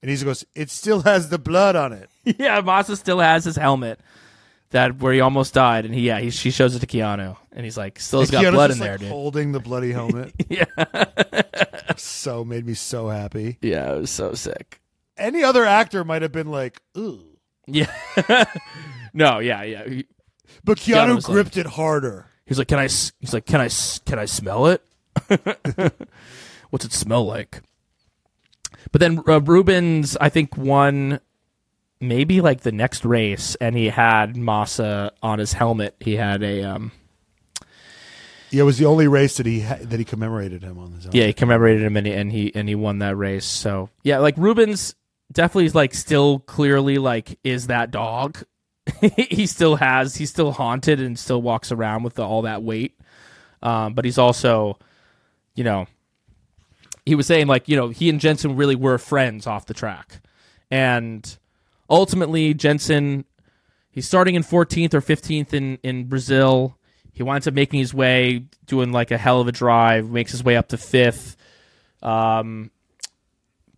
and he goes, it still has the blood on it. yeah, Massa still has his helmet that where he almost died, and he yeah he she shows it to Keanu, and he's like, still has got Keanu's blood in there, like, dude. Holding the bloody helmet. Yeah, so made me so happy. yeah, it was so sick. Any other actor might have been like, ooh. Yeah, no, yeah, yeah. But Keanu Keanu was like- gripped it harder. He's like, "Can I?" s- He's like, "Can I? s- Can I smell it? What's it smell like?" But then uh, Rubens, I think, won maybe like the next race, and he had Massa on his helmet. He had a um, Yeah, it was the only race that he ha- that he commemorated him on his own. yeah, he commemorated him, and he, and he and he won that race. So yeah, like Rubens definitely is like still clearly like is that dog. he still has he's still haunted and still walks around with the, all that weight. Um, but he's also, you know, he was saying like you know he and Jenson really were friends off the track, and ultimately Jenson he's starting in 14th or 15th in in Brazil. He winds up making his way, doing like a hell of a drive, makes his way up to fifth. Um,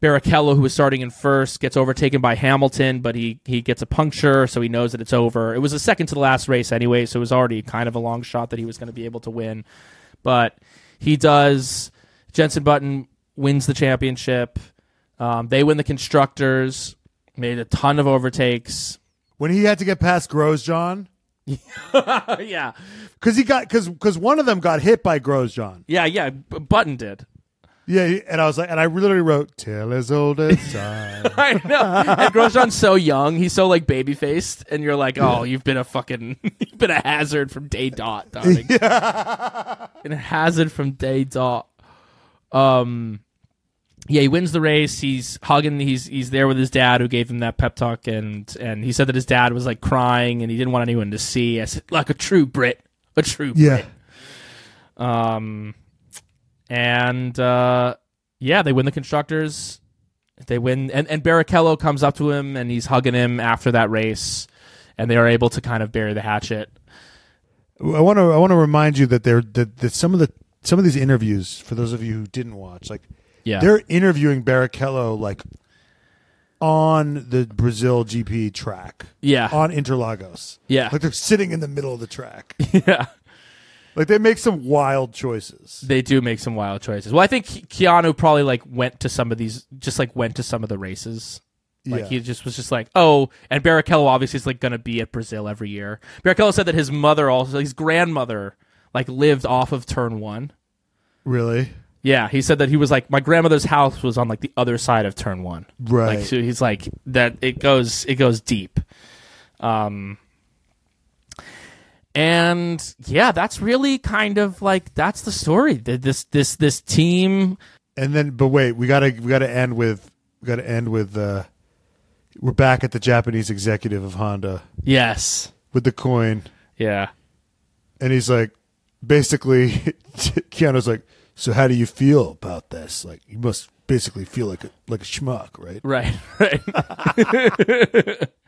Barrichello, who was starting in first, gets overtaken by Hamilton, but he he gets a puncture, so he knows that it's over. It was a second to the last race anyway, so it was already kind of a long shot that he was going to be able to win. But he does. Jenson Button wins the championship. Um, they win the constructors. Made a ton of overtakes. When he had to get past Grosjean, yeah, because he got because because one of them got hit by Grosjean. yeah, yeah. Button did. Yeah, and I was like, and I literally wrote "Tale as old as time." I know. And Grosjean's so young. He's so like baby faced, and you're like, oh, you've been a fucking, you've been a hazard from day dot, darling. Been a hazard from day dot. Um, yeah, he wins the race. He's hugging. He's he's there with his dad, who gave him that pep talk, and and he said that his dad was like crying, and he didn't want anyone to see. I said, like a true Brit, a true yeah, um, and uh, yeah, they win the constructors. They win, and and Barrichello comes up to him and he's hugging him after that race, and they are able to kind of bury the hatchet. I want to I want to remind you that there that, that some of the some of these interviews for those of you who didn't watch, like Yeah, they're interviewing Barrichello like on the Brazil GP track yeah, on Interlagos. yeah, Like they're sitting in the middle of the track. yeah. Like they make some wild choices. They do make some wild choices. Well, I think Ke- Keanu probably like went to some of these, just like went to some of the races. Like Yeah. he just was just like, oh, and Barrichello obviously is like going to be at Brazil every year. Barrichello said that his mother also, his grandmother, like lived off of turn one. Really? Yeah, he said that he was like my grandmother's house was on like the other side of turn one. Right. Like so he's like that it goes it goes deep. Um and yeah, that's really kind of like that's the story. Th- This this this team And then, but wait, we gotta we gotta end with we gotta end with. uh We're back at the Japanese executive of Honda yes. with the coin, Yeah. and he's like, basically, Keanu's like, so how do you feel about this? Like, you must basically feel like a like a schmuck, right? Right. Right.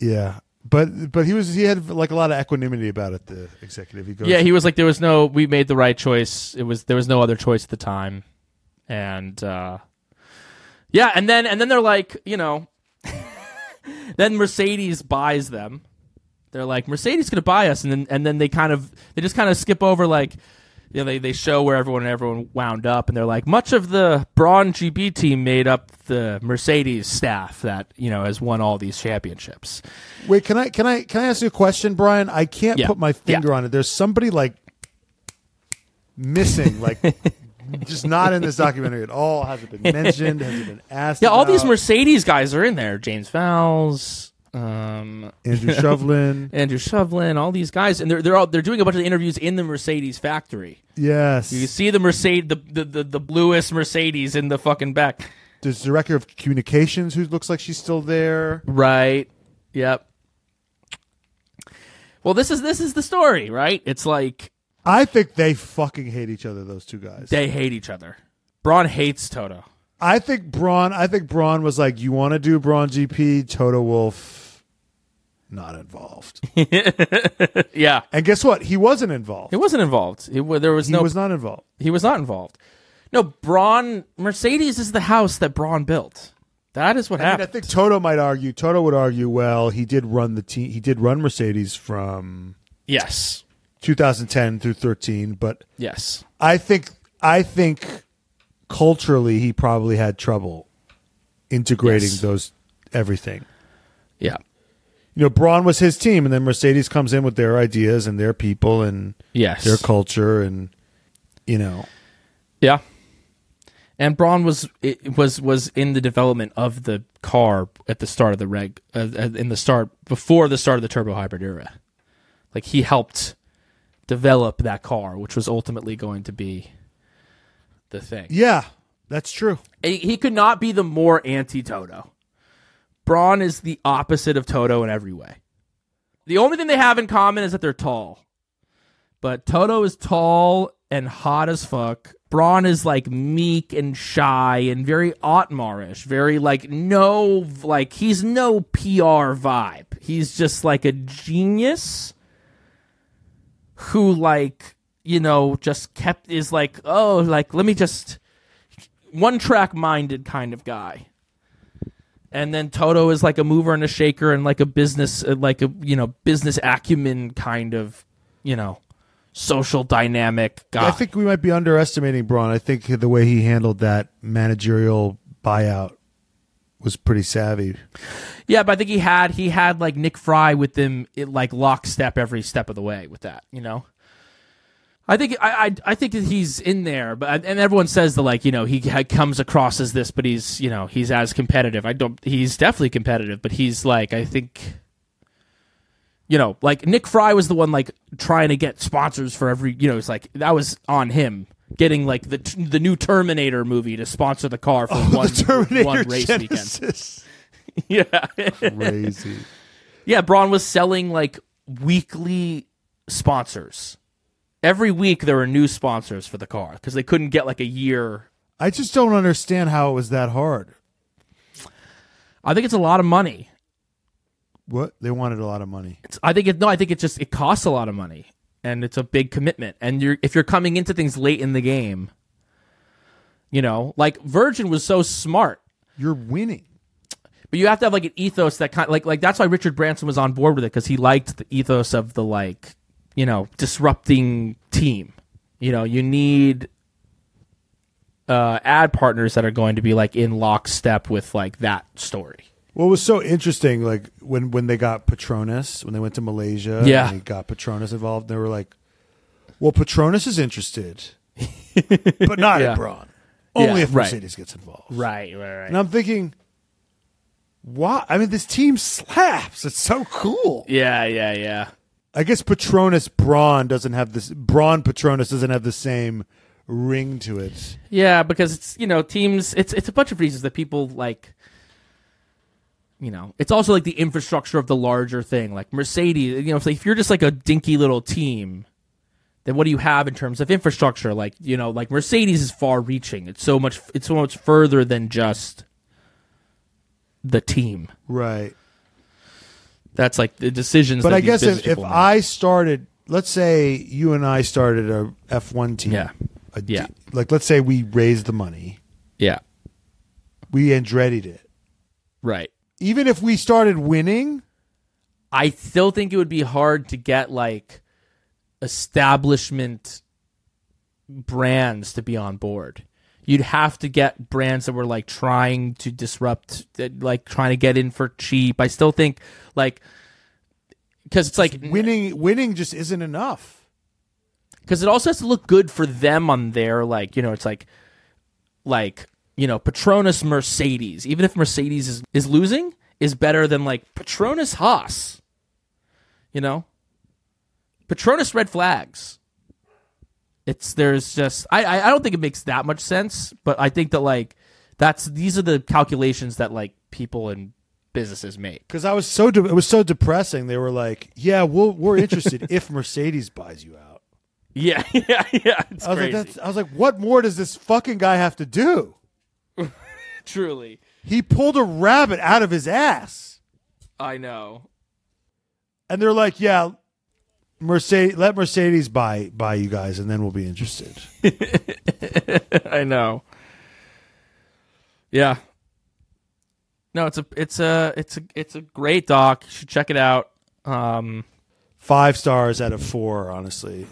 Yeah, but but he was he had like a lot of equanimity about it. The executive, he goes, yeah, he was like there was no we made the right choice. It was there was no other choice at the time. And uh yeah, and then and then they're like, you know, then Mercedes buys them. They're like Mercedes going to buy us and then and then they kind of they just kind of skip over like you know, they, they show where everyone and everyone wound up and they're like much of the Brawn GP team made up the Mercedes staff that, you know, has won all these championships. Wait, can I can I can I ask you a question, Brian? I can't Yeah. put my finger Yeah. on it. There's somebody like missing, like just not in this documentary at all. Hasn't been mentioned. Hasn't been asked. Yeah, all these. Mercedes guys are in there. James Vowles, um, Andrew Shovlin. Andrew Shovlin, all these guys, and they're they're all they're doing a bunch of interviews in the Mercedes factory. Yes. You see the Mercedes, the the, the, the bluest Mercedes in the fucking back. There's the director of communications who looks like she's still there. Right. Yep. Well, this is this is the story, right? It's like I think they fucking hate each other. Those two guys. They hate each other. Brawn hates Toto. I think Brawn. I think Brawn was like, "You want to do Brawn GP? Toto Wolff, not involved." Yeah, and guess what? He wasn't involved. he wasn't involved. He, there was He no. was not involved. he was not involved. No, Brawn Mercedes is the house that Brawn built. That is what I mean, I think Toto might argue. Toto would argue. Well, he did run the team. He did run Mercedes from yes, 2010 through 13, but yes. I think I think culturally he probably had trouble integrating Yes. those everything. Yeah. You know, Brawn was his team, and then Mercedes comes in with their ideas and their people and Yes. their culture, and you know, Yeah. And Brawn was it was was in the development of the car at the start of the reg uh, uh, in the start before the start of the turbo hybrid era. Like he helped develop that car, which was ultimately going to be the thing. yeah, that's true. He could not be the more anti Toto. Brawn is the opposite of Toto in every way. The only thing they have in common is that they're tall. But Toto is tall and hot as fuck. Brawn is like meek and shy and very Otmarish, very like no like he's no PR vibe. He's just like a genius who like you know just kept is like oh like let me just one track minded kind of guy. And then Toto is like a mover and a shaker and like a business uh, like a you know business acumen kind of you know social dynamic guy. I think we might be underestimating Brawn. I think the way he handled that managerial buyout was pretty savvy. Yeah, but I think he had he had like Nick Fry with him it, like lockstep every step of the way with that, you know. I think I, I I think that he's in there, but and everyone says that like you know he comes across as this, but he's you know he's as competitive. I don't. He's definitely competitive, but he's like I think. You know, like Nick Fry was the one like trying to get sponsors for every. You know, it's like that was on him getting like the the new Terminator movie to sponsor the car for oh, one, Oh, Terminator one race weekend. Yeah. Crazy. Yeah, Brawn was selling like weekly sponsors. Every week there were new sponsors for the car because they couldn't get like a year. I just don't understand how it was that hard. I think it's a lot of money. What they wanted a lot of money. It's, I think it no, I think it just it costs a lot of money and it's a big commitment. And you're if you're coming into things late in the game, you know, like Virgin was so smart. You're winning. But you have to have like an ethos that kind like like that's why Richard Branson was on board with it because he liked the ethos of the like you know disrupting team. You know, you need uh, ad partners that are going to be like in lockstep with like that story. What was so interesting, like when when they got Petronas, when they went to Malaysia, Yeah. and they got Petronas involved. They were like, "Well, Petronas is interested, but not Yeah. in Brawn. Only Yeah, if right. Mercedes gets involved." Right, right, right, And I'm thinking, "Why? I mean, this team slaps. It's so cool." Yeah, yeah, yeah. I guess Petronas Brawn doesn't have this. Brawn Petronas doesn't have the same ring to it. Yeah, because it's you know teams. It's it's a bunch of reasons that people like. You know, it's also like the infrastructure of the larger thing, like Mercedes. You know, if, if you're just like a dinky little team, then what do you have in terms of infrastructure? Like you know, like Mercedes is far-reaching. It's so much. It's so much further than just the team. Right. That's like the decisions. But I guess if, if. I started, let's say you and I started a F1 team. Yeah. A Yeah. Like, let's say we raised the money, yeah, we Andretti'd it. right. Even if we started winning, I still think it would be hard to get like establishment brands to be on board. You'd have to get brands that were like trying to disrupt, like trying to get in for cheap. I still think like because it's like winning winning just isn't enough. because it also has to look good for them on their like you know it's like like you know Petronas Mercedes even if Mercedes is, is losing is better than like Petronas Haas you know Petronas red flags it's there's just I, I don't think it makes that much sense but I think that like that's these are the calculations that like people and businesses make Because I was so de- it was so depressing. They were like, "Yeah, we'll, we're interested if Mercedes buys you out." Yeah, yeah, yeah. It's I was crazy. like, I was like, what more does this fucking guy have to do? Truly, He pulled a rabbit out of his ass, I know. and they're like, yeah, Mercedes, let Mercedes buy buy you guys, and then we'll be interested. I know. Yeah. No, it's a it's a it's a it's a great doc. You should check it out. Um, Five stars out of four, honestly.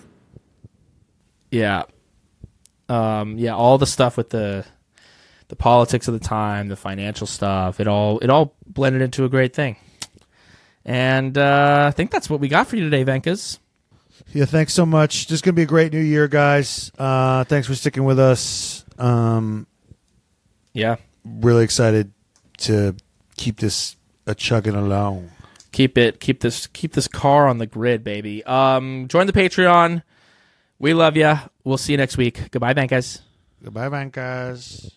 yeah. Um, yeah, all the stuff with the the politics of the time, the financial stuff, it all it all blended into a great thing. And uh, I think that's what we got for you today, Vankahs. Yeah, thanks so much. Just gonna be a great new year, guys. Uh, thanks for sticking with us. Um, Yeah. really excited to keep this a chugging along. keep it keep this keep this car on the grid baby um join the patreon we love you we'll see you next week goodbye bankers Goodbye, bankers.